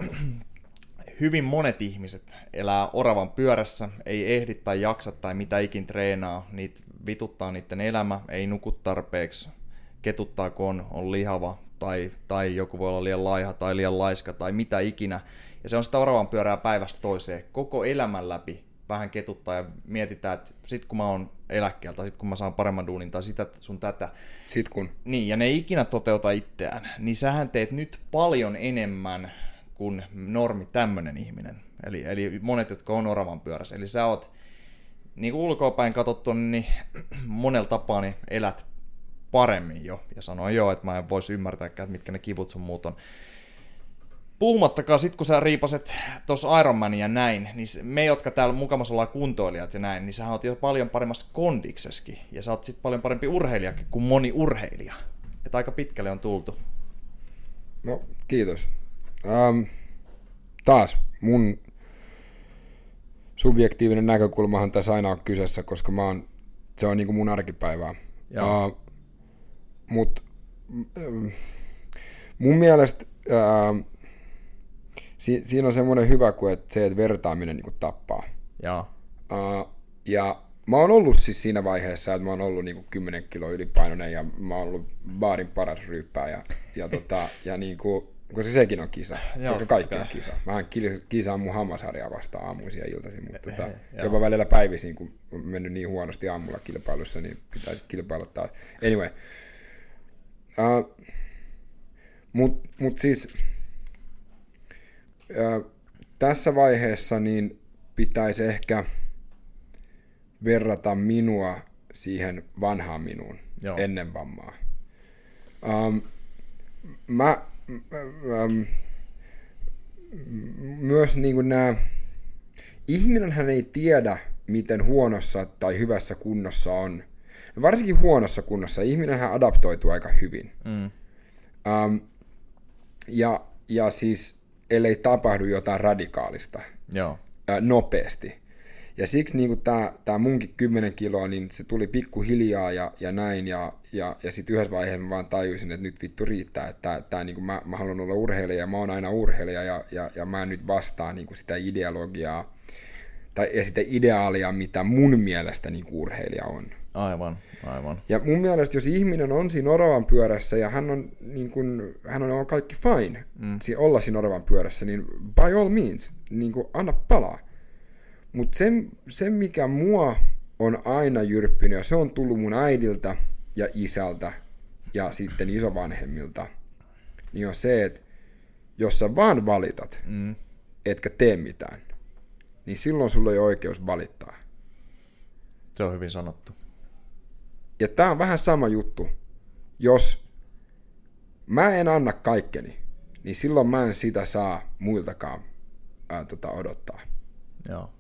hyvin monet ihmiset elää oravan pyörässä, ei ehdi tai jaksa tai mitä ikin treenaa, niitä vituttaa niiden elämä, ei nuku tarpeeksi, ketuttaa kun on, lihava tai, tai joku voi olla liian laiha tai liian laiska tai mitä ikinä. Ja se on sitä oravan pyörää päivästä toiseen koko elämän läpi vähän ketuttaa ja mietitään, että sit kun mä oon eläkkeellä tai sit kun mä saan paremman duunin tai sitä sun tätä. Sit kun. Niin, ja ne ei ikinä toteuta itseään, niin sähän teet nyt paljon enemmän kuin normi tämmönen ihminen. Eli, eli monet, jotka on oravan pyörässä. Eli sä oot niin kuin ulkoapäin katsottu, niin monella tapaa niin elät paremmin jo. Ja sanoin jo, että mä en voisi ymmärtää, että mitkä ne kivut sun muut on. Puhumattakaan sit, kun sä riipaset tuossa Ironmania näin, niin me, jotka täällä mukamassa ollaan kuntoilijat ja näin, niin sä oot jo paljon paremmassa kondikseskin. Ja sä oot sit paljon parempi urheilijakin kuin moni urheilija. Että aika pitkälle on tultu. No, kiitos. Um, taas mun subjektiivinen näkökulmahan tässä aina on kyseessä, koska mä oon, se on niinku mun arkipäivää. Uh, mut um, mun mielestä uh, si, siinä on semmoinen hyvä kuin että se, että vertaaminen niin kuin tappaa. Joo. Uh, ja mä oon ollut siis siinä vaiheessa, että mä oon ollut niin kuin 10 kilo ylipainoinen ja mä oon ollut baarin paras ryyppää ja, ja, tota, ja niin kuin, koska sekin on kisa, Joo, koska kaikki on kisa. Mähän kisaan mun hammasharjaa vastaan aamuisin ja iltaisin, mutta tota, jopa välillä päivisin, kun on mennyt niin huonosti aamulla kilpailussa, niin pitäisi kilpailla taas. Anyway. Uh, mut, mut siis tässä vaiheessa niin pitäisi ehkä verrata minua siihen vanhaan minuun Joo. ennen vammaa. Um, mä, um, myös niin kuin nämä, ihminenhän ei tiedä, miten huonossa tai hyvässä kunnossa on. Varsinkin huonossa kunnossa ihminenhän adaptoituu aika hyvin. Mm. Um, ja, ja siis ellei tapahdu jotain radikaalista Joo. Ää, nopeasti. Ja siksi niin tämä tää munkin 10 kiloa, niin se tuli pikkuhiljaa ja, ja näin, ja, ja, ja sitten yhdessä vaiheessa mä vaan tajusin, että nyt vittu riittää, että tää, tää, niin mä, mä haluan olla urheilija, ja mä oon aina urheilija, ja, ja, ja mä nyt vastaan niin sitä ideologiaa, tai ja sitä ideaalia, mitä mun mielestä niin urheilija on. Aivan, aivan. Ja mun mielestä, jos ihminen on siinä oravan pyörässä ja hän on, niin kun, hän on kaikki fine mm. olla siinä oravan pyörässä, niin by all means, niin kun, anna palaa. Mutta se, se, mikä mua on aina jyrppinyt, ja se on tullut mun äidiltä ja isältä ja sitten isovanhemmilta, niin on se, että jos sä vaan valitat, mm. etkä tee mitään, niin silloin sulla ei ole oikeus valittaa. Se on hyvin sanottu. Ja tämä on vähän sama juttu. Jos mä en anna kaikkeni, niin silloin mä en sitä saa muiltakaan ää, tota, odottaa. Joo.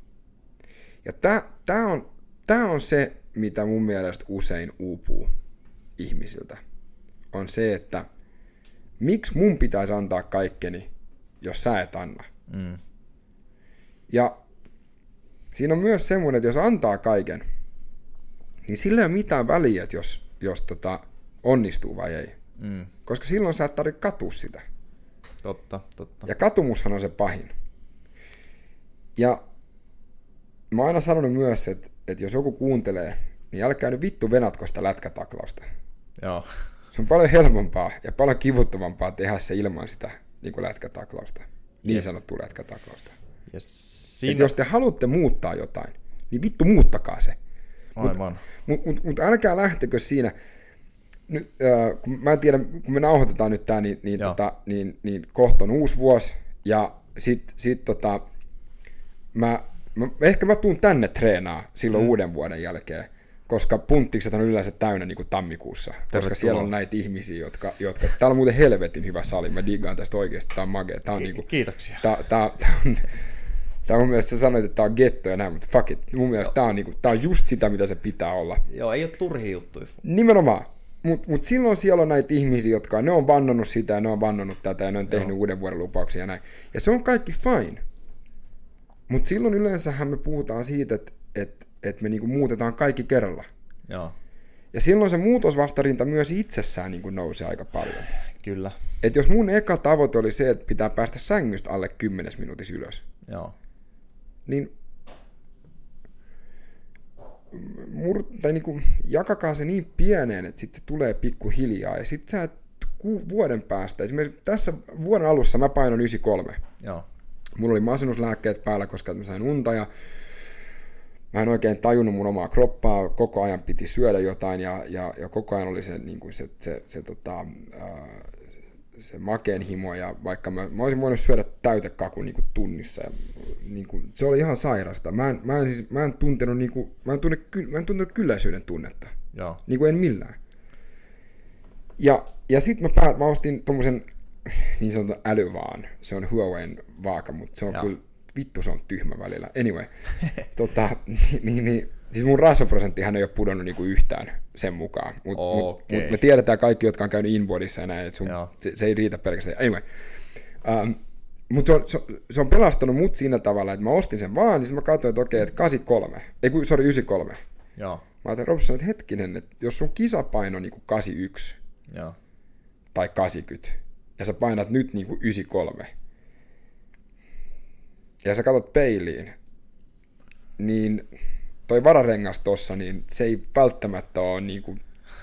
Ja tämä on, tää on se, mitä mun mielestä usein uupuu ihmisiltä. On se, että miksi mun pitäisi antaa kaikkeni, jos sä et anna. Mm. Ja siinä on myös semmoinen, että jos antaa kaiken, niin sillä ei ole mitään väliä, että jos, jos tota, onnistuu vai ei. Mm. Koska silloin sä et tarvitse katua sitä. Totta, totta. Ja katumushan on se pahin. Ja mä oon aina sanonut myös, että, että jos joku kuuntelee, niin älkää nyt vittu venatko sitä lätkätaklausta. Joo. Se on paljon helpompaa ja paljon kivuttomampaa tehdä se ilman sitä niin kuin lätkätaklausta. Niin Jep. sanottua lätkätaklausta. Siinä... jos te haluatte muuttaa jotain, niin vittu muuttakaa se. Aivan. Mutta mut, mut älkää lähtekö siinä, nyt, äh, kun mä en tiedä, kun me nauhoitetaan nyt tämä, niin, niin, tota, niin, niin kohta on uusi vuosi, ja sitten sit, tota, mä mä, ehkä mä tuun tänne treenaa silloin mm. uuden vuoden jälkeen, koska punttikset on yleensä täynnä niin kuin tammikuussa, Tervetuloa. koska siellä on näitä ihmisiä, jotka, jotka... Täällä on muuten helvetin hyvä sali, mä digaan tästä oikeasti, tää on magea. Tää on, Ki- niinku, Kiitoksia. Tää, tää, tää on, Tää mun mielestä sä sanoit, että tää on getto ja näin, mutta fuck it. Mun mielestä tää on, niinku, tää on just sitä, mitä se pitää olla. Joo, ei ole turhi juttuja. Nimenomaan. Mutta mut silloin siellä on näitä ihmisiä, jotka ne on vannonut sitä ja ne on vannonut tätä ja ne on tehnyt Joo. uuden vuoden lupauksia ja näin. Ja se on kaikki fine. Mutta silloin yleensähän me puhutaan siitä, että et, et me niinku muutetaan kaikki kerralla. Joo. Ja silloin se muutosvastarinta myös itsessään niinku nousee aika paljon. Kyllä. Et jos mun eka tavoite oli se, että pitää päästä sängystä alle 10 minuutissa ylös, Joo. Niin mur, tai niinku, jakakaa se niin pieneen, että sitten se tulee pikkuhiljaa. Ja sitten sä et ku, vuoden päästä, esimerkiksi tässä vuoden alussa mä painon 93. Joo. Mulla oli masennuslääkkeet päällä, koska mä sain unta ja mä en oikein tajunnut mun omaa kroppaa, koko ajan piti syödä jotain ja, ja, ja koko ajan oli se, niin kuin se, se, se, se, tota, ää, se makeen himo ja vaikka mä, mä olisin voinut syödä täytekakun niin kuin tunnissa. Ja, niin kuin, se oli ihan sairasta. Mä en, mä en, siis, mä en tuntenut, niin kuin, mä en tunne, mä en tuntenut kylläisyyden tunnetta. Joo. Niin kuin en millään. Ja, ja sitten mä, päät, mä ostin tommosen niin sanotun älyvaan. Se on Huaweiin vaaka, mutta se on Joo. kyllä, vittu se on tyhmä välillä. Anyway, tota, niin, niin, niin, siis mun rasvaprosenttihan ei ole pudonnut niinku yhtään sen mukaan. Mutta okay. mut, mut me tiedetään kaikki, jotka on käynyt inboardissa ja näin, että sun, se, se, ei riitä pelkästään. Anyway, um, mutta se on, se, se on pelastanut mut siinä tavalla, että mä ostin sen vaan, niin mä katsoin, että okei, että 83, ei kun, sorry, 93. Joo. Mä ajattelin, Robson, että hetkinen, että jos sun kisapaino on niin 81 Joo. tai 80, ja sä painat nyt niin 93, ja sä katsot peiliin, niin toi vararengas tossa, niin se ei välttämättä ole niin kuin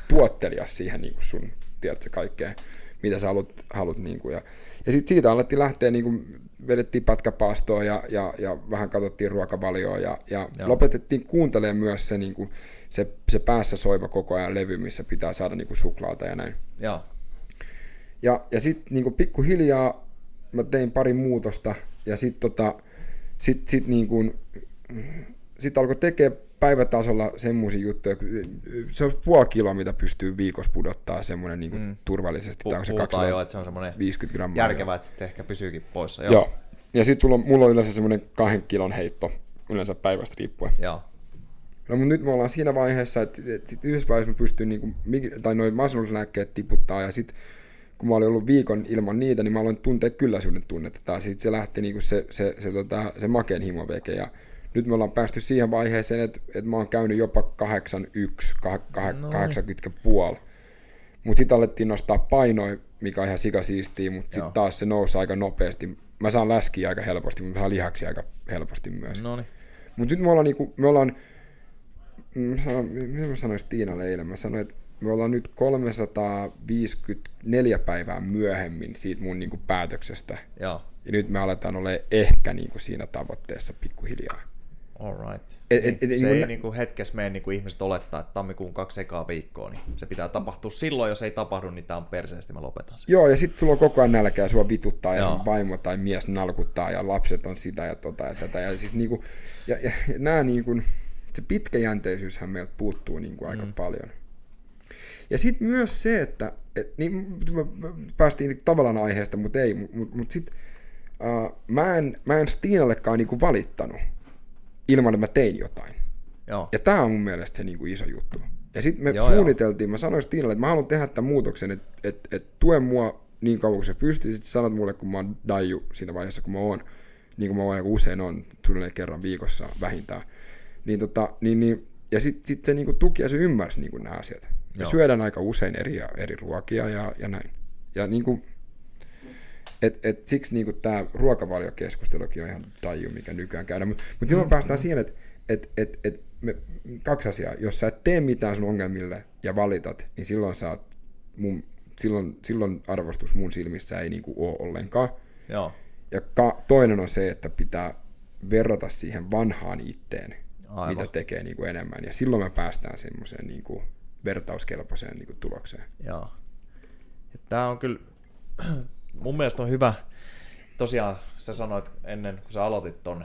tuottelias siihen niin kuin sun, tiedätkö, kaikkeen, mitä sä haluat, haluat niin kuin, ja, ja sitten siitä alettiin lähteä, niin kuin, vedettiin pätkäpaastoa ja, ja, ja vähän katsottiin ruokavalioa ja, ja lopetettiin kuuntelemaan myös se, niin kuin, se, se päässä soiva koko ajan levy, missä pitää saada niin kuin suklaata ja näin. Joo. Ja, ja sitten niin pikkuhiljaa mä tein pari muutosta ja sitten tota, sit, sit niin kuin, sit alkoi tekemään päivätasolla semmoisia juttuja, se on puoli kiloa, mitä pystyy viikossa pudottaa semmoinen niin mm. turvallisesti. Pu- tai on se puhutaan jo, että se on semmoinen 50 grammaa. järkevää, että sitten ehkä pysyykin poissa. Joo. joo. Ja sitten sulla on, mulla on yleensä semmoinen kahden kilon heitto, yleensä päivästä riippuen. Joo. No mutta nyt me ollaan siinä vaiheessa, että, että yhdessä vaiheessa mä pystyn, niin kuin, tai noin masennuslääkkeet tiputtaa, ja sitten kun mä olin ollut viikon ilman niitä, niin mä aloin tuntea kylläisyyden tunnetta. Tai sitten se lähti niin kuin se, se, se, tota, se makeen himoveke, ja nyt me ollaan päästy siihen vaiheeseen, että, että mä oon käynyt jopa 81, 80 puoli. Mutta sitten alettiin nostaa painoja, mikä on ihan sikasiistiä, mutta sitten taas se nousi aika nopeasti. Mä saan läskiä aika helposti, mutta mä saan lihaksi aika helposti myös. Mutta nyt me ollaan, niinku, me ollaan mm, mitä mä sanoin Tiinalle eilen? Mä sanoin, että me ollaan nyt 354 päivää myöhemmin siitä mun niinku päätöksestä. Joo. Ja nyt me aletaan olla ehkä niinku siinä tavoitteessa pikkuhiljaa. Alright. Et, et, et, se niin ei nä- niinku hetkessä mene niin kuin ihmiset olettaa, että tammikuun kaksi ekaa viikkoa, niin se pitää tapahtua silloin, jos ei tapahdu, niin tämä on perseesti, mä lopetan sen. Joo, ja sitten sulla on koko ajan nälkä ja sua vituttaa ja Joo. sun vaimo tai mies nalkuttaa ja lapset on sitä ja tota ja tätä. Ja, siis niinku, ja, ja, ja nämä niinku, se pitkäjänteisyyshän meiltä puuttuu niinku aika mm. paljon. Ja sitten myös se, että et, niin, päästiin tavallaan aiheesta, mutta ei, mutta mut sitten uh, mä, en, mä en Stiinallekaan niinku valittanut ilman, että mä tein jotain. Joo. Ja tämä on mun mielestä se niinku iso juttu. Ja sitten me joo, suunniteltiin, joo. mä sanoin Stiinalle, että mä haluan tehdä tämän muutoksen, että et, et tue mua niin kauan kuin se pystyy. Sitten sanot mulle, kun mä oon daiju siinä vaiheessa, kun mä oon, niin kuin mä aika usein on, tulee kerran viikossa vähintään. Niin tota, niin, niin, ja sitten sit se niinku tuki ja se ymmärsi niinku nämä asiat. Me Joo. syödään aika usein eri, eri ruokia ja, ja näin. Ja niinku, et, et siksi niinku tämä ruokavaliokeskustelukin on ihan daju, mikä nykyään käydään. Mutta mut silloin mm, päästään siihen, että et, et, et me, kaksi asiaa. Jos sä et tee mitään sun ongelmille ja valitat, niin silloin, sä oot mun, silloin, silloin arvostus mun silmissä ei niinku ole ollenkaan. Joo. Ja ka, toinen on se, että pitää verrata siihen vanhaan itteen, Aivan. mitä tekee niinku enemmän. Ja silloin me päästään semmoiseen niinku vertauskelpoiseen niin kuin, tulokseen. Joo. Tämä on kyllä, mun mielestä on hyvä, tosiaan sä sanoit ennen kuin sä aloitit ton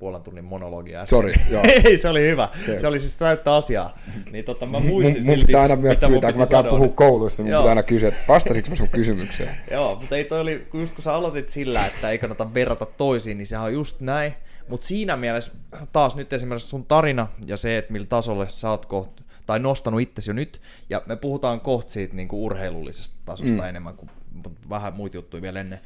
puolen tunnin monologia. Sorry, joo. Ei, se oli hyvä. Se, se oli siis täyttä asiaa. Niin tota, mä muistin mun, mun silti, pitää aina myös pyytää, kun mä käyn puhua koulussa, mun joo. pitää aina kysyä, että vastasinko mä sun kysymykseen. joo, mutta ei toi oli, just kun sä aloitit sillä, että ei kannata verrata toisiin, niin sehän on just näin. Mutta siinä mielessä taas nyt esimerkiksi sun tarina ja se, että millä tasolle sä oot kohta, tai nostanut itsesi jo nyt, ja me puhutaan kohta siitä niin kuin urheilullisesta tasosta mm. enemmän kuin vähän muita juttuja vielä ennen,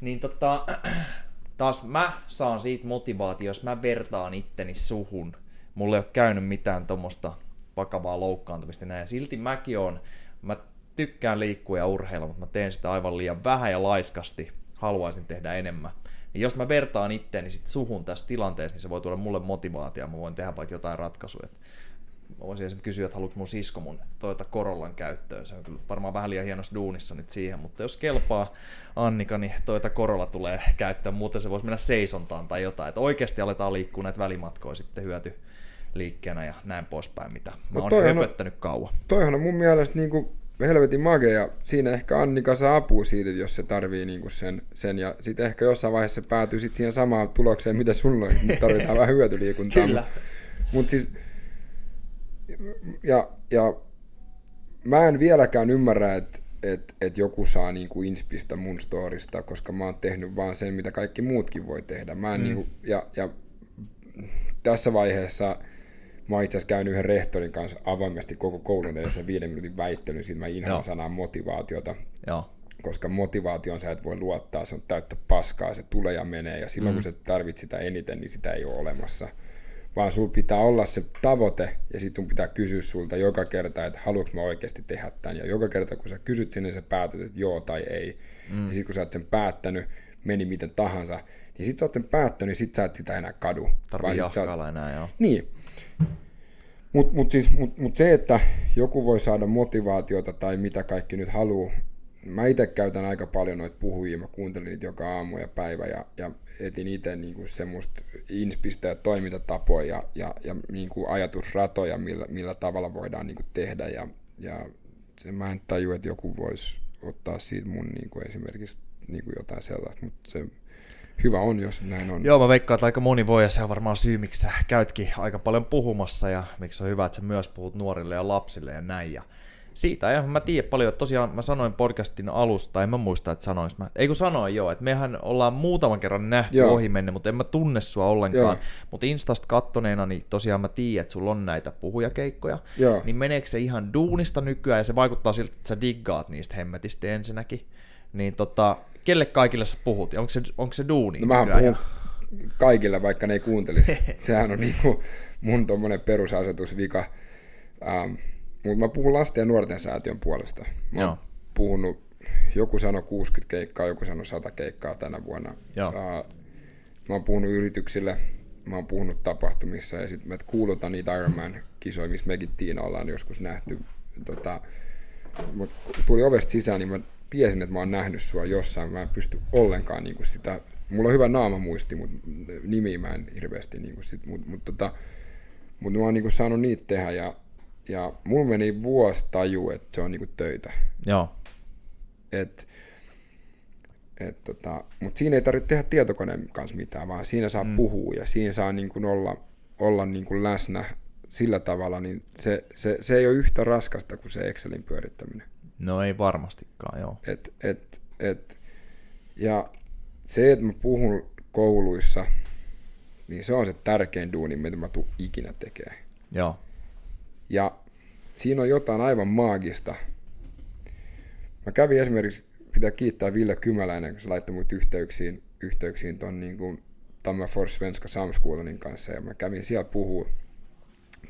niin tota, taas mä saan siitä motivaatio, jos mä vertaan itteni suhun. Mulla ei ole käynyt mitään tuommoista vakavaa loukkaantumista näin. Silti mäkin on, mä tykkään liikkua ja urheilla, mutta mä teen sitä aivan liian vähän ja laiskasti. Haluaisin tehdä enemmän. Niin jos mä vertaan itteeni sit suhun tässä tilanteessa, niin se voi tuoda mulle motivaatio, mä voin tehdä vaikka jotain ratkaisuja. Mä voisin esimerkiksi kysyä, että haluatko mun sisko mun Toyota Corollan käyttöön. Se on kyllä varmaan vähän liian hienossa duunissa nyt siihen, mutta jos kelpaa Annika, niin Toyota Corolla tulee käyttöön. Muuten se voisi mennä seisontaan tai jotain. Että oikeasti aletaan liikkua näitä välimatkoja sitten hyöty liikkeenä ja näin poispäin, mitä mä no oon höpöttänyt kauan. Toihan on mun mielestä niin kuin helvetin mage ja siinä ehkä Annika saa apua siitä, jos se tarvii niinku sen, sen ja sitten ehkä jossain vaiheessa se päätyy sit siihen samaan tulokseen, mitä sulla on, nyt tarvitaan vähän hyötyliikuntaa. Kyllä. Mutta mut siis, ja, ja mä en vieläkään ymmärrä, että et, et joku saa niinku inspistä mun storista, koska mä oon tehnyt vaan sen, mitä kaikki muutkin voi tehdä. Mä en mm. niinku, ja, ja tässä vaiheessa Mä oon itse asiassa käynyt yhden rehtorin kanssa avoimesti koko koulun edessä viiden minuutin väittelyn, siitä mä inhaan sanaa motivaatiota. Joo. Koska motivaation sä et voi luottaa, se on täyttä paskaa, se tulee ja menee, ja silloin mm. kun sä tarvit sitä eniten, niin sitä ei ole olemassa. Vaan sul pitää olla se tavoite, ja sitten pitää kysyä sulta joka kerta, että haluatko mä oikeasti tehdä tämän. Ja joka kerta, kun sä kysyt sinne, sä päätät, että joo tai ei. Mm. Ja sitten kun sä oot sen päättänyt, meni miten tahansa, niin sit sä oot sen päättänyt, niin sit sä et sitä enää kadu. Tarvii jahkailla oot... enää, joo. Niin. Mutta mut siis, mut, mut se, että joku voi saada motivaatiota tai mitä kaikki nyt haluaa, mä itse käytän aika paljon noita puhujia, mä kuuntelin niitä joka aamu ja päivä ja, ja etin itse niinku semmoista inspistä ja toimintatapoja ja, ja, ja niinku ajatusratoja, millä, millä tavalla voidaan niinku tehdä ja, ja se, mä en tajua, että joku voisi ottaa siitä mun niinku esimerkiksi niinku jotain sellaista, mutta se hyvä on, jos näin on. Joo, mä veikkaan, että aika moni voi, ja se on varmaan syy, miksi sä käytkin aika paljon puhumassa, ja miksi on hyvä, että sä myös puhut nuorille ja lapsille ja näin. Ja siitä, ja mä tiedän paljon, että tosiaan mä sanoin podcastin alusta, en mä muista, että sanoin, mä, ei kun sanoin joo, että mehän ollaan muutaman kerran nähty joo. ohi menne, mutta en mä tunne sua ollenkaan, mutta Instasta kattoneena, niin tosiaan mä tiedän, että sulla on näitä puhujakeikkoja, joo. niin meneekö se ihan duunista nykyään, ja se vaikuttaa siltä, että sä diggaat niistä hemmetistä ensinnäkin, niin tota, kelle kaikille sä puhut? Onko se, onko se duuni? No mä puhun kaikille, vaikka ne ei kuuntelisi. Sehän on niinku mun tommonen perusasetusvika. Ähm, mutta mä puhun lasten ja nuorten säätiön puolesta. Mä oon puhunut, joku sanoi 60 keikkaa, joku sanoi 100 keikkaa tänä vuonna. Joo. Mä oon puhunut yrityksille, mä oon puhunut tapahtumissa ja sitten mä kuulutan niitä Ironman-kisoja, missä mekin Tiina ollaan joskus nähty. Tota, mut tuli ovesta sisään, niin mä tiesin, että mä oon nähnyt sua jossain, mä en pysty ollenkaan niin kuin sitä, mulla on hyvä naama muisti, mutta nimi mä en hirveästi, niin kuin sit, mutta mut, tota, mut mä oon niin saanut niitä tehdä ja, ja mulla meni vuosi taju, että se on niin kuin töitä. Joo. Et, et tota, mutta siinä ei tarvitse tehdä tietokoneen kanssa mitään, vaan siinä saa mm. puhua ja siinä saa niin kuin olla, olla niin kuin läsnä sillä tavalla, niin se, se, se ei ole yhtä raskasta kuin se Excelin pyörittäminen. No ei varmastikaan, joo. Et, et, et, ja se, että mä puhun kouluissa, niin se on se tärkein duuni, mitä mä tuun ikinä tekemään. Joo. Ja siinä on jotain aivan maagista. Mä kävin esimerkiksi, pitää kiittää Ville Kymäläinen, kun se laittoi mut yhteyksiin, yhteyksiin ton niin kuin Tamma for Svenska Samskoolonin kanssa, ja mä kävin siellä puhua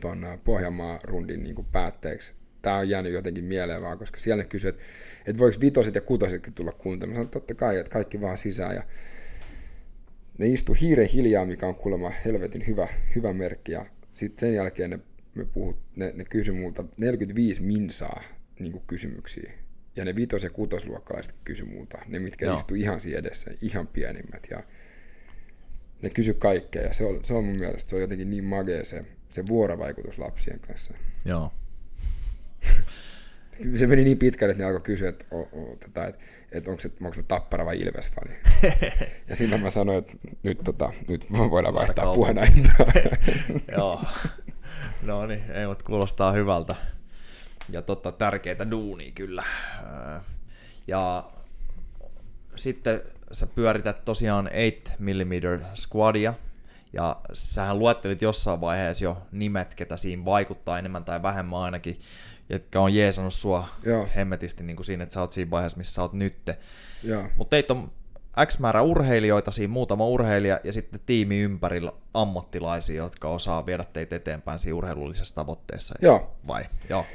ton äh, Pohjanmaa-rundin niin päätteeksi tämä on jäänyt jotenkin mieleen vaan, koska siellä ne kysyvät, että, että voiko vitoset ja kutosetkin tulla kuuntelemaan. Sanoin, totta kai, että kaikki vaan sisään. Ja ne istu hiiren hiljaa, mikä on kuulemma helvetin hyvä, hyvä merkki. Ja sitten sen jälkeen ne, me puhut, ne, ne kysyi multa 45 minsaa niin kysymyksiä. Ja ne vitos- ja kutosluokkalaiset kysyi multa, ne mitkä Joo. istu ihan siinä edessä, ihan pienimmät. Ja ne kysy kaikkea ja se on, se on mun mielestä se on jotenkin niin magea se, se vuorovaikutus lapsien kanssa. Joo. se meni niin pitkälle, että ne alkoi kysyä, että, o, o, tota, että, että onko, se, onko se Tappara vai Ilves-fani. ja silloin mä sanoin, että nyt, tota, nyt voidaan vaihtaa puheenaiheita. Joo. No niin, ei, mutta kuulostaa hyvältä. Ja totta, tärkeitä duunia kyllä. Ja sitten sä pyörität tosiaan 8 mm squadia, ja sähän luettelit jossain vaiheessa jo nimet, ketä siinä vaikuttaa enemmän tai vähemmän ainakin, jotka on jeesannut sua Joo. hemmetisti niin kuin siinä, että sä oot siinä vaiheessa, missä sä oot nytte. Mutta teit on X määrä urheilijoita, siinä muutama urheilija ja sitten tiimi ympärillä ammattilaisia, jotka osaa viedä teitä eteenpäin siinä urheilullisessa tavoitteessa. Joo. Vai? Joo.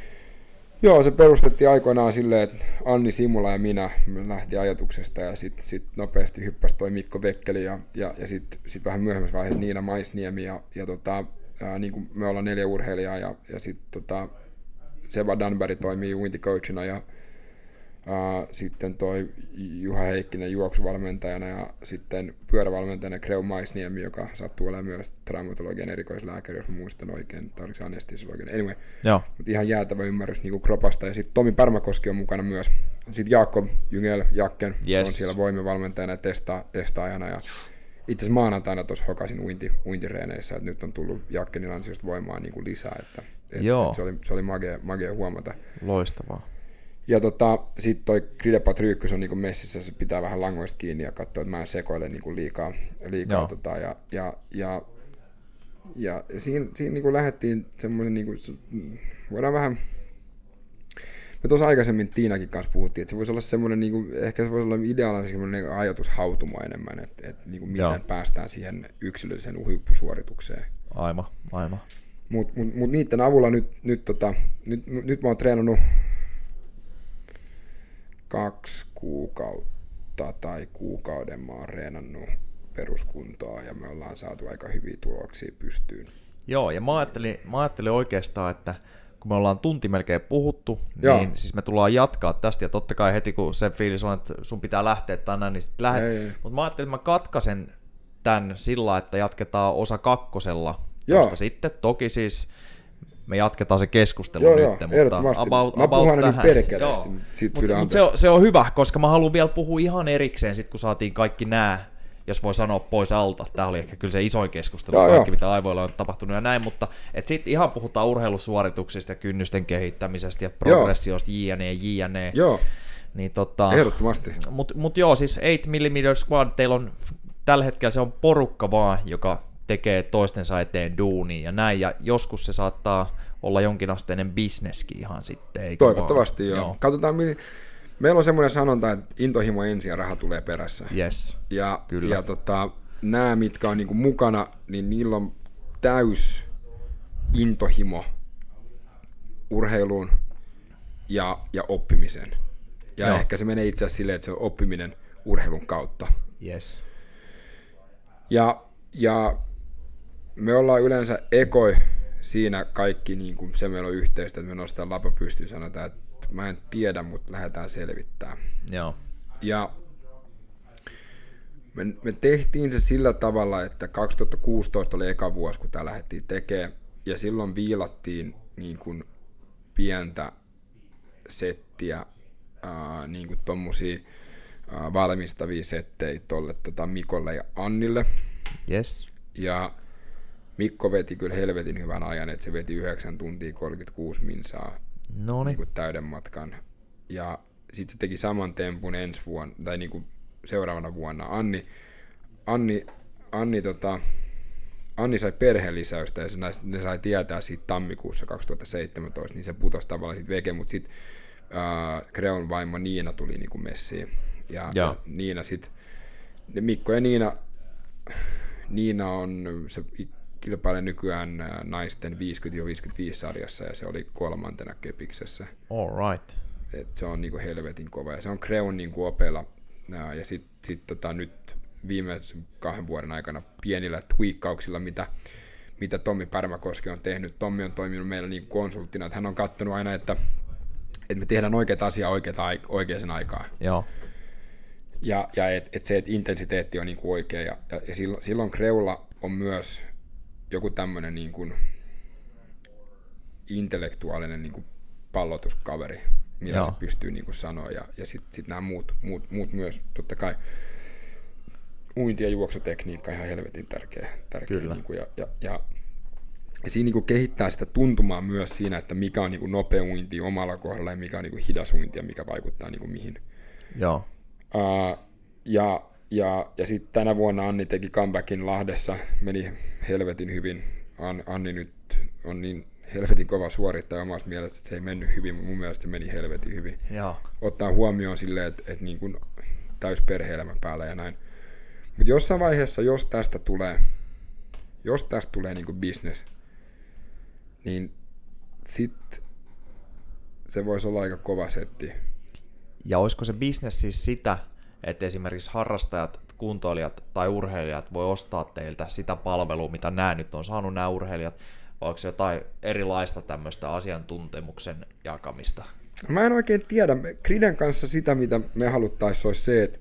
Joo, se perustettiin aikoinaan silleen, että Anni Simula ja minä lähti ajatuksesta ja sitten sit nopeasti hyppäsi toi Mikko Vekkeli ja, ja, ja sitten sit vähän myöhemmässä vaiheessa Niina Maisniemi ja, ja tota, ää, niin kuin me ollaan neljä urheilijaa ja, ja sitten tota, Seba Danberg toimii uinticoachina ja sitten toi Juha Heikkinen juoksuvalmentajana ja sitten pyörävalmentajana Kreu Maisniemi, joka sattuu olemaan myös traumatologian erikoislääkäri, jos muistan oikein, tai oliko se anestesiologinen. Anyway, mutta ihan jäätävä ymmärrys niin kropasta. Ja sitten Tomi Pärmäkoski on mukana myös. Sitten Jaakko Jyngel Jakken yes. on siellä voimivalmentajana ja testaa, testaajana. Ja itse asiassa maanantaina tuossa hokasin uinti, uintireeneissä, että nyt on tullut Jakkenin ansiosta voimaa niin kuin lisää. Että, et, Joo. Et se oli, se oli magia, magia huomata. Loistavaa. Ja tota, sitten toi Gride Patrykys on niinku messissä, se pitää vähän langoista kiinni ja katsoa, että mä en sekoile niinku liikaa. liikaa tota, ja, ja, ja, ja, siinä, siinä niinku lähdettiin semmoisen, niinku, voidaan vähän, me tuossa aikaisemmin Tiinakin kanssa puhuttiin, että se voisi olla semmoinen, niinku, ehkä se voisi olla ideaalinen semmoinen niinku ajatushautumo enemmän, että, että niinku, miten Joo. päästään siihen yksilölliseen huippusuoritukseen. Aivan, aivan. Mutta mut, mut niiden avulla nyt, nyt, tota, nyt, nyt mä oon treenannut kaksi kuukautta tai kuukauden mä oon reenannut peruskuntoa ja me ollaan saatu aika hyviä tuloksia pystyyn. Joo, ja mä ajattelin, mä ajattelin oikeastaan, että kun me ollaan tunti melkein puhuttu, Joo. niin siis me tullaan jatkaa tästä, ja totta kai heti kun se fiilis on, että sun pitää lähteä tänään, niin sitten lähdet. Mutta mä ajattelin, että mä katkaisen tämän sillä, että jatketaan osa kakkosella, Joo. koska sitten toki siis me jatketaan se keskustelu joo, nyt. Joo, mutta. About, mä puhun niin perkeleesti. Mutta mut se, on, se on hyvä, koska mä haluan vielä puhua ihan erikseen, sit kun saatiin kaikki nämä, jos voi sanoa pois alta. Tämä oli ehkä kyllä se isoin keskustelu, joo, kaikki joo. mitä aivoilla on tapahtunut ja näin, mutta sitten ihan puhutaan urheilusuorituksista ja kynnysten kehittämisestä ja progressiosta, jne, jne. Joo. Niin tota, Ehdottomasti. Mutta mut joo, siis 8 mm squad, teillä on tällä hetkellä se on porukka vaan, joka tekee toistensa eteen duunia ja näin, ja joskus se saattaa olla jonkinasteinen bisneskin ihan sitten. Eikö Toivottavasti vaan? joo. joo. Katsotaan, meillä on semmoinen sanonta, että intohimo ensin ja raha tulee perässä. Yes, ja, kyllä. Ja tota, nämä, mitkä on niinku mukana, niin niillä on täys intohimo urheiluun ja, ja oppimiseen. Ja Joo. ehkä se menee itse asiassa silleen, että se on oppiminen urheilun kautta. Yes. Ja, ja me ollaan yleensä ekoi siinä kaikki, niin kuin se meillä on yhteistä, että me nostetaan lapa pystyyn sanotaan, että mä en tiedä, mutta lähdetään selvittämään. Joo. Ja me, me tehtiin se sillä tavalla, että 2016 oli eka vuosi, kun tämä lähdettiin tekemään, ja silloin viilattiin niin kuin pientä settiä, ää, niin kuin tommosia ää, valmistavia settejä tuolle tota Mikolle ja Annille. Yes. Ja Mikko veti kyllä helvetin hyvän ajan, että se veti 9 tuntia 36 minsaa niin kuin täyden matkan. Ja sitten se teki saman tempun ensi vuonna, tai niin kuin seuraavana vuonna. Anni, Anni, Anni, tota, Anni sai perhelisäystä ja se, ne sai tietää siitä tammikuussa 2017, niin se putosi tavallaan sitten veke, mutta sitten äh, Kreon vaimo Niina tuli niin kuin messiin. Ja, ja Niina sitten, Mikko ja Niina, Niina on se kilpailee nykyään äh, naisten 50-55 sarjassa ja se oli kolmantena kepiksessä. All right. Et se on niinku helvetin kova ja se on Kreun niinku opella ja sitten sit tota, nyt viimeisen kahden vuoden aikana pienillä tweakkauksilla, mitä, mitä Tommi Pärmäkoski on tehnyt. Tommi on toiminut meillä niin konsulttina, että hän on katsonut aina, että, että me tehdään oikeat asiaa oikeata, oikeaan aikaan. Joo. Ja, ja että et se, että intensiteetti on niin kuin oikea. Ja, ja, ja silloin, silloin Kreulla on myös joku tämmöinen niin kuin intellektuaalinen niin kuin pallotuskaveri, millä Joo. se pystyy niin kuin sanoa, ja, ja sitten sit nämä muut, muut, muut myös, totta kai uinti- ja juoksutekniikka ihan helvetin tärkeä, tärkeä Kyllä. Niin kuin, ja, ja, ja ja siinä niin kehittää sitä tuntumaa myös siinä, että mikä on niin nopea uinti omalla kohdalla ja mikä on niin hidas uinti ja mikä vaikuttaa niin mihin. Joo. Uh, ja ja, ja sitten tänä vuonna Anni teki comebackin Lahdessa, meni helvetin hyvin. An, Anni nyt on niin helvetin kova suorittaja omasta mielestä, että se ei mennyt hyvin, mutta mun mielestä se meni helvetin hyvin. Joo. Ottaa huomioon silleen, että, että niin kuin täys perhe-elämä päällä ja näin. Mutta jossain vaiheessa, jos tästä tulee, jos tästä tulee niin kuin business, niin sitten se voisi olla aika kova setti. Ja olisiko se business siis sitä, että esimerkiksi harrastajat, kuntoilijat tai urheilijat voi ostaa teiltä sitä palvelua, mitä nämä nyt on saanut nämä urheilijat, vai onko se jotain erilaista tämmöistä asiantuntemuksen jakamista? Mä en oikein tiedä. Kriden kanssa sitä, mitä me haluttaisiin, olisi se, että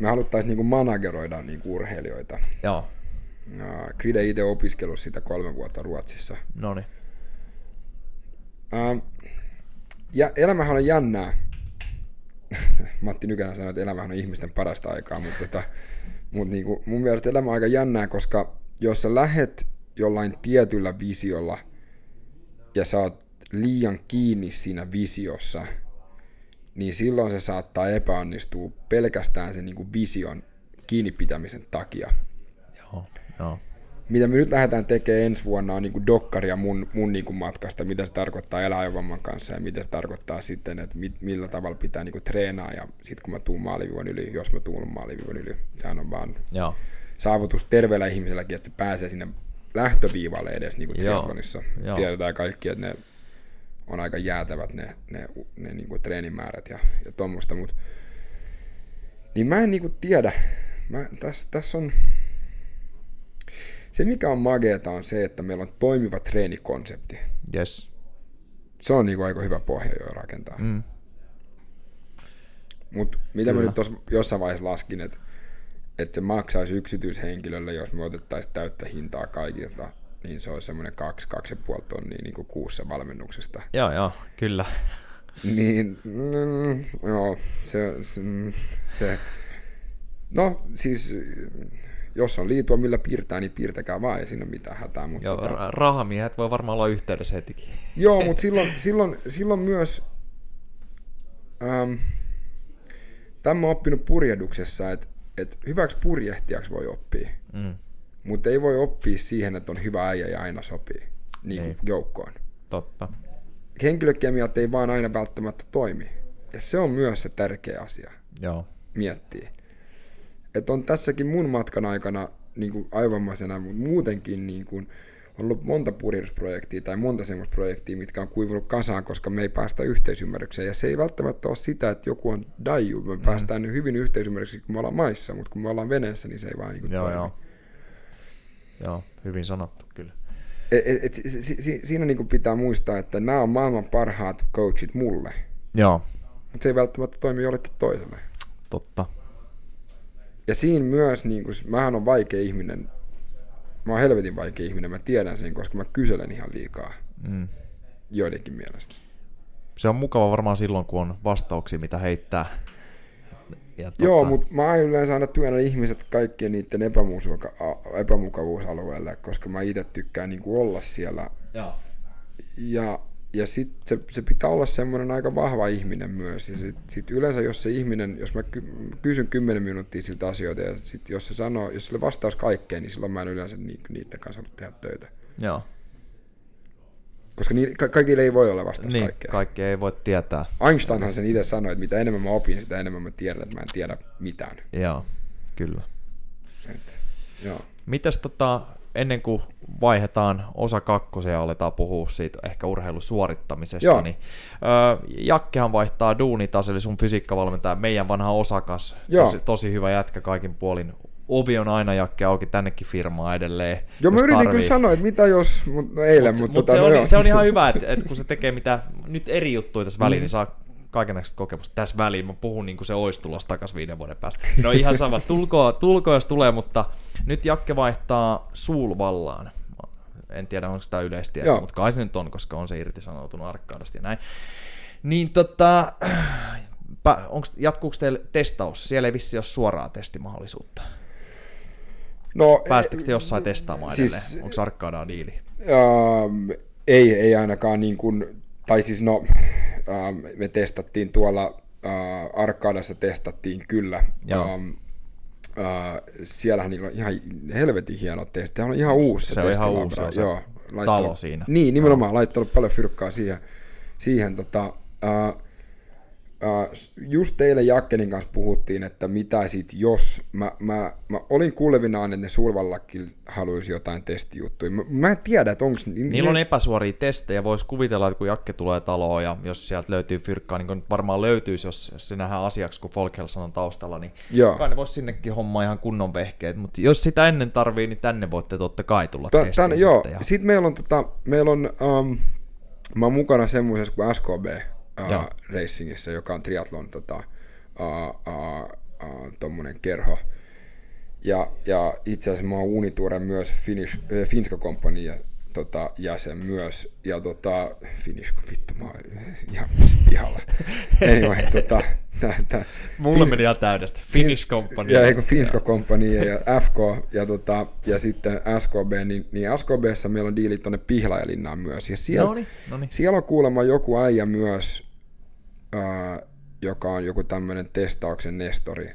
me haluttaisiin niinku manageroida niinku urheilijoita. Joo. Kride itse opiskellut sitä kolme vuotta Ruotsissa. No ja elämähän on jännää. Matti Nykänä sanoi, että elämähän on ihmisten parasta aikaa, mutta, tota, mutta niin kuin, mun mielestä elämä on aika jännää, koska jos sä lähet jollain tietyllä visiolla ja sä oot liian kiinni siinä visiossa, niin silloin se saattaa epäonnistua pelkästään sen niin kuin vision kiinni pitämisen takia. Joo, joo mitä me nyt lähdetään tekemään ensi vuonna on niin dokkaria mun, mun niin kuin matkasta, mitä se tarkoittaa elää kanssa ja mitä se tarkoittaa sitten, että mit, millä tavalla pitää niin kuin treenaa ja sitten kun mä tuun maaliviivon yli, jos mä tuun maaliviivon yli, sehän on vaan Joo. saavutus terveellä ihmiselläkin, että se pääsee sinne lähtöviivalle edes niin kuin triathlonissa. Joo. Tiedetään kaikki, että ne on aika jäätävät ne, ne, ne niin kuin treenimäärät ja, ja tuommoista, mutta niin mä en niin kuin tiedä. Mä, tässä, tässä on, se, mikä on mageeta, on se, että meillä on toimiva treenikonsepti. Yes. Se on niin kuin aika hyvä pohja jo rakentaa. Mm. Mutta mitä Kyllä. mä nyt tuossa jossain vaiheessa laskin, että, että se maksaisi yksityishenkilölle, jos me otettaisiin täyttä hintaa kaikilta, niin se olisi semmoinen 2-2,5 tonnia niin kuin kuussa valmennuksesta. Joo, joo, kyllä. Niin, mm, joo, se, se, se, no siis jos on liitua millä piirtää, niin piirtäkää vaan, ei siinä ole mitään hätää. Mutta Joo, tota... rahamiehet voi varmaan olla yhteydessä hetikin. Joo, mutta silloin, silloin, silloin myös, ähm, tämä on oppinut purjehduksessa, että, että hyväksi purjehtijaksi voi oppia, mm. mutta ei voi oppia siihen, että on hyvä äijä ja aina sopii niin kuin joukkoon. Totta. Henkilökemiat ei vaan aina välttämättä toimi. Ja se on myös se tärkeä asia Joo. miettiä että on tässäkin mun matkan aikana niin kuin aivammaisena, mutta muutenkin niin kuin, on ollut monta purjehdusprojektia tai monta semmoista projektia, mitkä on kuivunut kasaan, koska me ei päästä yhteisymmärrykseen. Ja se ei välttämättä ole sitä, että joku on daiju. Me mm. päästään hyvin yhteisymmärrykseen, kun me ollaan maissa, mutta kun me ollaan veneessä, niin se ei vaan niin joo, toimi. Joo. joo, hyvin sanottu kyllä. Et, et, et, si, si, siinä niin kuin pitää muistaa, että nämä on maailman parhaat coachit mulle. Joo. Mutta se ei välttämättä toimi jollekin toiselle. Totta. Ja siinä myös, niin kun, mähän on vaikea ihminen, mä oon helvetin vaikea ihminen, mä tiedän sen, koska mä kyselen ihan liikaa mm. joidenkin mielestä. Se on mukava varmaan silloin, kun on vastauksia, mitä heittää. Ja tuota... Joo, mutta mä aion yleensä aina työnnä ihmiset kaikkien niiden epämukavuusalueelle, koska mä itse tykkään niin olla siellä. Ja, ja ja sitten se, se pitää olla semmoinen aika vahva ihminen myös. Ja sitten sit yleensä, jos se ihminen, jos mä kysyn 10 minuuttia siltä asioita, ja sit jos se sanoo, jos sille vastaus kaikkeen, niin silloin mä en yleensä ni, niiden kanssa halua tehdä töitä. Joo. Koska ni, ka- kaikille ei voi olla vastaus niin, kaikkea. kaikki ei voi tietää. Einsteinhan sen itse sanoi, että mitä enemmän mä opin, sitä enemmän mä tiedän, että mä en tiedä mitään. Joo, kyllä. Et, joo. Mitäs tota, ennen kuin vaihdetaan osa kakkosen ja aletaan puhua siitä ehkä urheilusuorittamisesta, Joo. niin ö, Jakkehan vaihtaa duunitas, eli sun fysiikkavalmentaja, meidän vanha osakas, tosi, tosi hyvä jätkä kaikin puolin. Ovi on aina jakke auki tännekin firmaa edelleen. Joo, mä yritin tarvii. kyllä sanoa, että mitä jos, mutta eilen, mutta mut, mut tota, se, no on, se on ihan hyvä, että, että kun se tekee mitä nyt eri juttuja tässä väliin, mm. niin saa kaikenlaista kokemusta tässä väliin. Mä puhun niin kuin se olisi tulossa takaisin viiden vuoden päästä. No ihan sama, tulkoon, tulko, jos tulee, mutta nyt Jakke vaihtaa Suulvallaan. En tiedä, onko tämä yleistä, mutta kai se nyt on, koska on se irtisanoutunut arkkaadasta ja näin. Niin tota, onko, jatkuuko teillä testaus? Siellä ei vissi ole suoraa testimahdollisuutta. No, Päästettekö te jossain testaamaan siis, edelleen? Onko Arkadaa diili? Uh, ei, ei ainakaan niin kuin, tai siis no, uh, me testattiin tuolla, uh, Arkadassa testattiin kyllä. Joo. Um, uh, siellähän niillä on ihan helvetin hieno testi. Tämä on ihan uusi se, se on ihan uusi, se Joo, talo siinä. Niin, nimenomaan, laittanut paljon fyrkkaa siihen. siihen tota, Uh, just teille Jakkenin kanssa puhuttiin, että mitä sit jos, mä, mä, mä olin kuulevinaan, että ne Sulvallakin haluaisi jotain testijuttuja. Mä, mä en tiedä, että onko... Niillä on epäsuoria testejä, voisi kuvitella, että kun Jakke tulee taloon ja jos sieltä löytyy fyrkkaa, niin kuin varmaan löytyisi, jos se nähdään asiaksi, kun Folkhels on taustalla, niin Joo. kai ne voisi sinnekin hommaa ihan kunnon vehkeet, mutta jos sitä ennen tarvii, niin tänne voitte totta kai tulla Ta- tänne, Joo, sitten, ja... sitten meillä on, tota, meillä on um, mä oon mukana semmoisessa kuin SKB, uh, racingissä, joka on triathlon tota, uh, uh, uh, tommonen kerho. Ja, ja itse asiassa mä oon Unituoren myös Finnish, äh, Finska Company ja, tota, jäsen myös. Ja tota, Finnish, vittu mä oon ihan pihalla. Anyway, tota, tää, tää, Mulle Finsk, meni ihan täydestä. Finnish Company. Ja eikö Finska Company ja FK ja, tota, ja sitten SKB, niin, niin SKBssä meillä on diilit tonne Pihlajalinnaan myös. Ja siellä, noni, noni. siellä on kuulemma joku äijä myös, joka on joku tämmöinen testauksen nestori.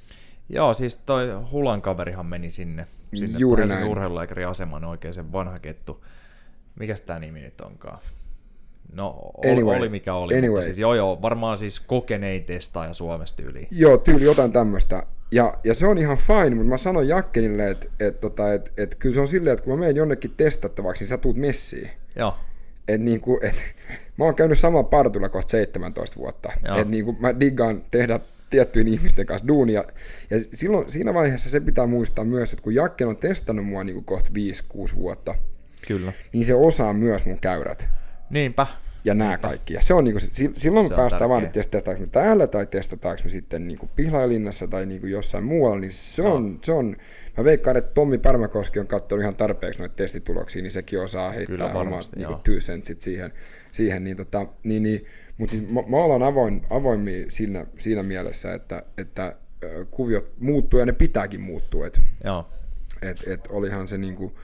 Joo, siis toi Hulan kaverihan meni sinne, sinne Juuri näin. urheilulääkärin aseman oikein sen vanha kettu. Mikäs tämä nimi nyt onkaan? No, anyway, oli mikä oli, anyway. mutta siis joo joo, varmaan siis kokenein testaaja Suomesta yli. Joo, tyyli jotain tämmöistä. Ja, ja se on ihan fine, mutta mä sanoin Jakkenille, että et, tota, et, et, kyllä se on silleen, että kun mä menen jonnekin testattavaksi, niin sä tuut messiin. Joo. Et niinku, et, mä oon käynyt saman partulla kohta 17 vuotta. Et niinku, mä diggaan tehdä tiettyjen ihmisten kanssa duunia. Ja silloin, siinä vaiheessa se pitää muistaa myös, että kun Jakken on testannut mua niinku kohta 5-6 vuotta, Kyllä. niin se osaa myös mun käyrät. Niinpä ja nämä kaikki. Ja se on, niin kuin, silloin se päästään vaan, että testataanko me täällä tai testataanko me sitten niin kuin Pihlajalinnassa tai niin kuin jossain muualla, niin se on, no. se on, mä veikkaan, että Tommi Pärmäkoski on katsonut ihan tarpeeksi noita testituloksia, niin sekin osaa heittää omat niin two centsit siihen, siihen niin, tota, niin, niin, mutta siis mä, mä olen avoin, avoimia siinä, siinä mielessä, että, että kuviot muuttuu ja ne pitääkin muuttua. Et, Joo. Et, et olihan se niin kuin,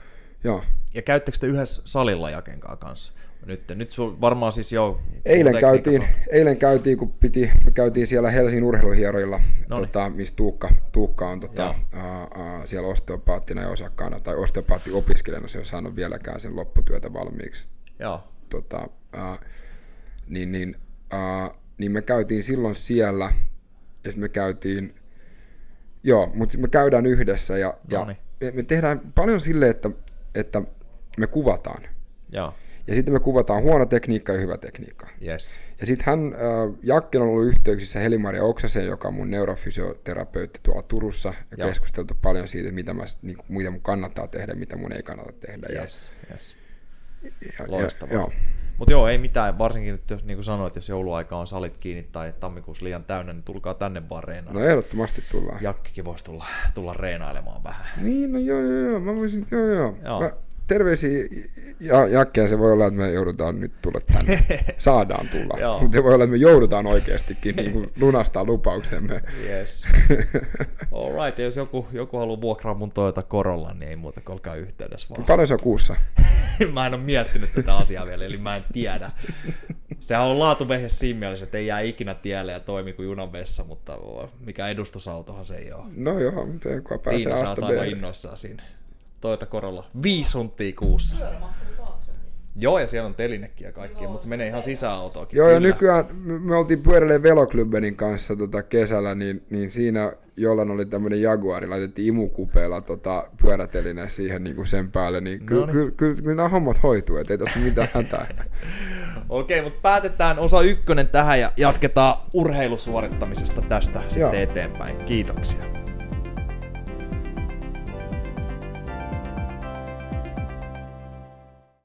joo. Ja käyttekö te yhdessä salilla Jakenkaa kanssa? Nyt, nyt sun varmaan siis jo... Eilen käytiin, eilen käytiin, kun piti, me käytiin siellä Helsingin urheiluhieroilla, tota, missä Tuukka, Tuukka on tota, ää, ää, siellä osteopaattina ja osakkaana, tai osteopaatti-opiskelijana, se on saanut vieläkään sen lopputyötä valmiiksi. Joo. Tota, ää, niin, niin, ää, niin me käytiin silloin siellä, ja sitten me käytiin, joo, mutta me käydään yhdessä, ja, ja me, me tehdään paljon silleen, että, että me kuvataan. Joo. Ja sitten me kuvataan huono tekniikka ja hyvä tekniikka. Yes. Ja sitten hän, äh, on ollut yhteyksissä Helimaria Oksaseen, joka on mun neurofysioterapeutti tuolla Turussa, ja Joo. keskusteltu paljon siitä, mitä, mä, niin kuin, mitä mun kannattaa tehdä mitä mun ei kannata tehdä. Yes, ja, yes. Ja, Loistavaa. Ja, joo. Mutta joo, ei mitään, varsinkin nyt, jos, niin kuin sanoit, jos jouluaika on salit kiinni tai tammikuussa liian täynnä, niin tulkaa tänne vaan reenaan. No ehdottomasti tullaan. Jakkikin voisi tulla, tulla reenailemaan vähän. Niin, no joo, joo, joo. Mä voisin, joo, joo. joo. Mä, terveisiä ja, Jakkeen, se voi olla, että me joudutaan nyt tulla tänne. Saadaan tulla. Mutta se voi olla, että me joudutaan oikeastikin niin kuin lunastaa lupauksemme. Yes. All right, jos joku, joku haluaa vuokraa mun Toyota Corolla, niin ei muuta kuin olkaa yhteydessä vaan. Paljon se on kuussa? mä en ole miettinyt tätä asiaa vielä, eli mä en tiedä. Sehän on laatuvehe siinä mielessä, että ei jää ikinä tielle ja toimi kuin junan vessa, mutta mikä edustusautohan se ei ole. No joo, mutta kun pääsee Tiina, Asta aivan innoissaan siinä. Toyota Corolla. Viisi huntia kuussa. Joo, ja siellä on telinekki ja kaikki, mutta se menee ihan sisäautoakin. Joo, kyllä. ja nykyään me oltiin pyöräilemään Veloklybenin kanssa tota kesällä, niin, niin siinä jollain oli tämmöinen Jaguari, laitettiin imukupeella tota pyöräteline siihen niin kuin sen päälle, niin kyllä no niin. ky, ky, ky, nämä hommat hoituu, että ei tässä mitään hätää. Okei, mutta päätetään osa ykkönen tähän ja jatketaan urheilusuorittamisesta tästä sitten Joo. eteenpäin. Kiitoksia.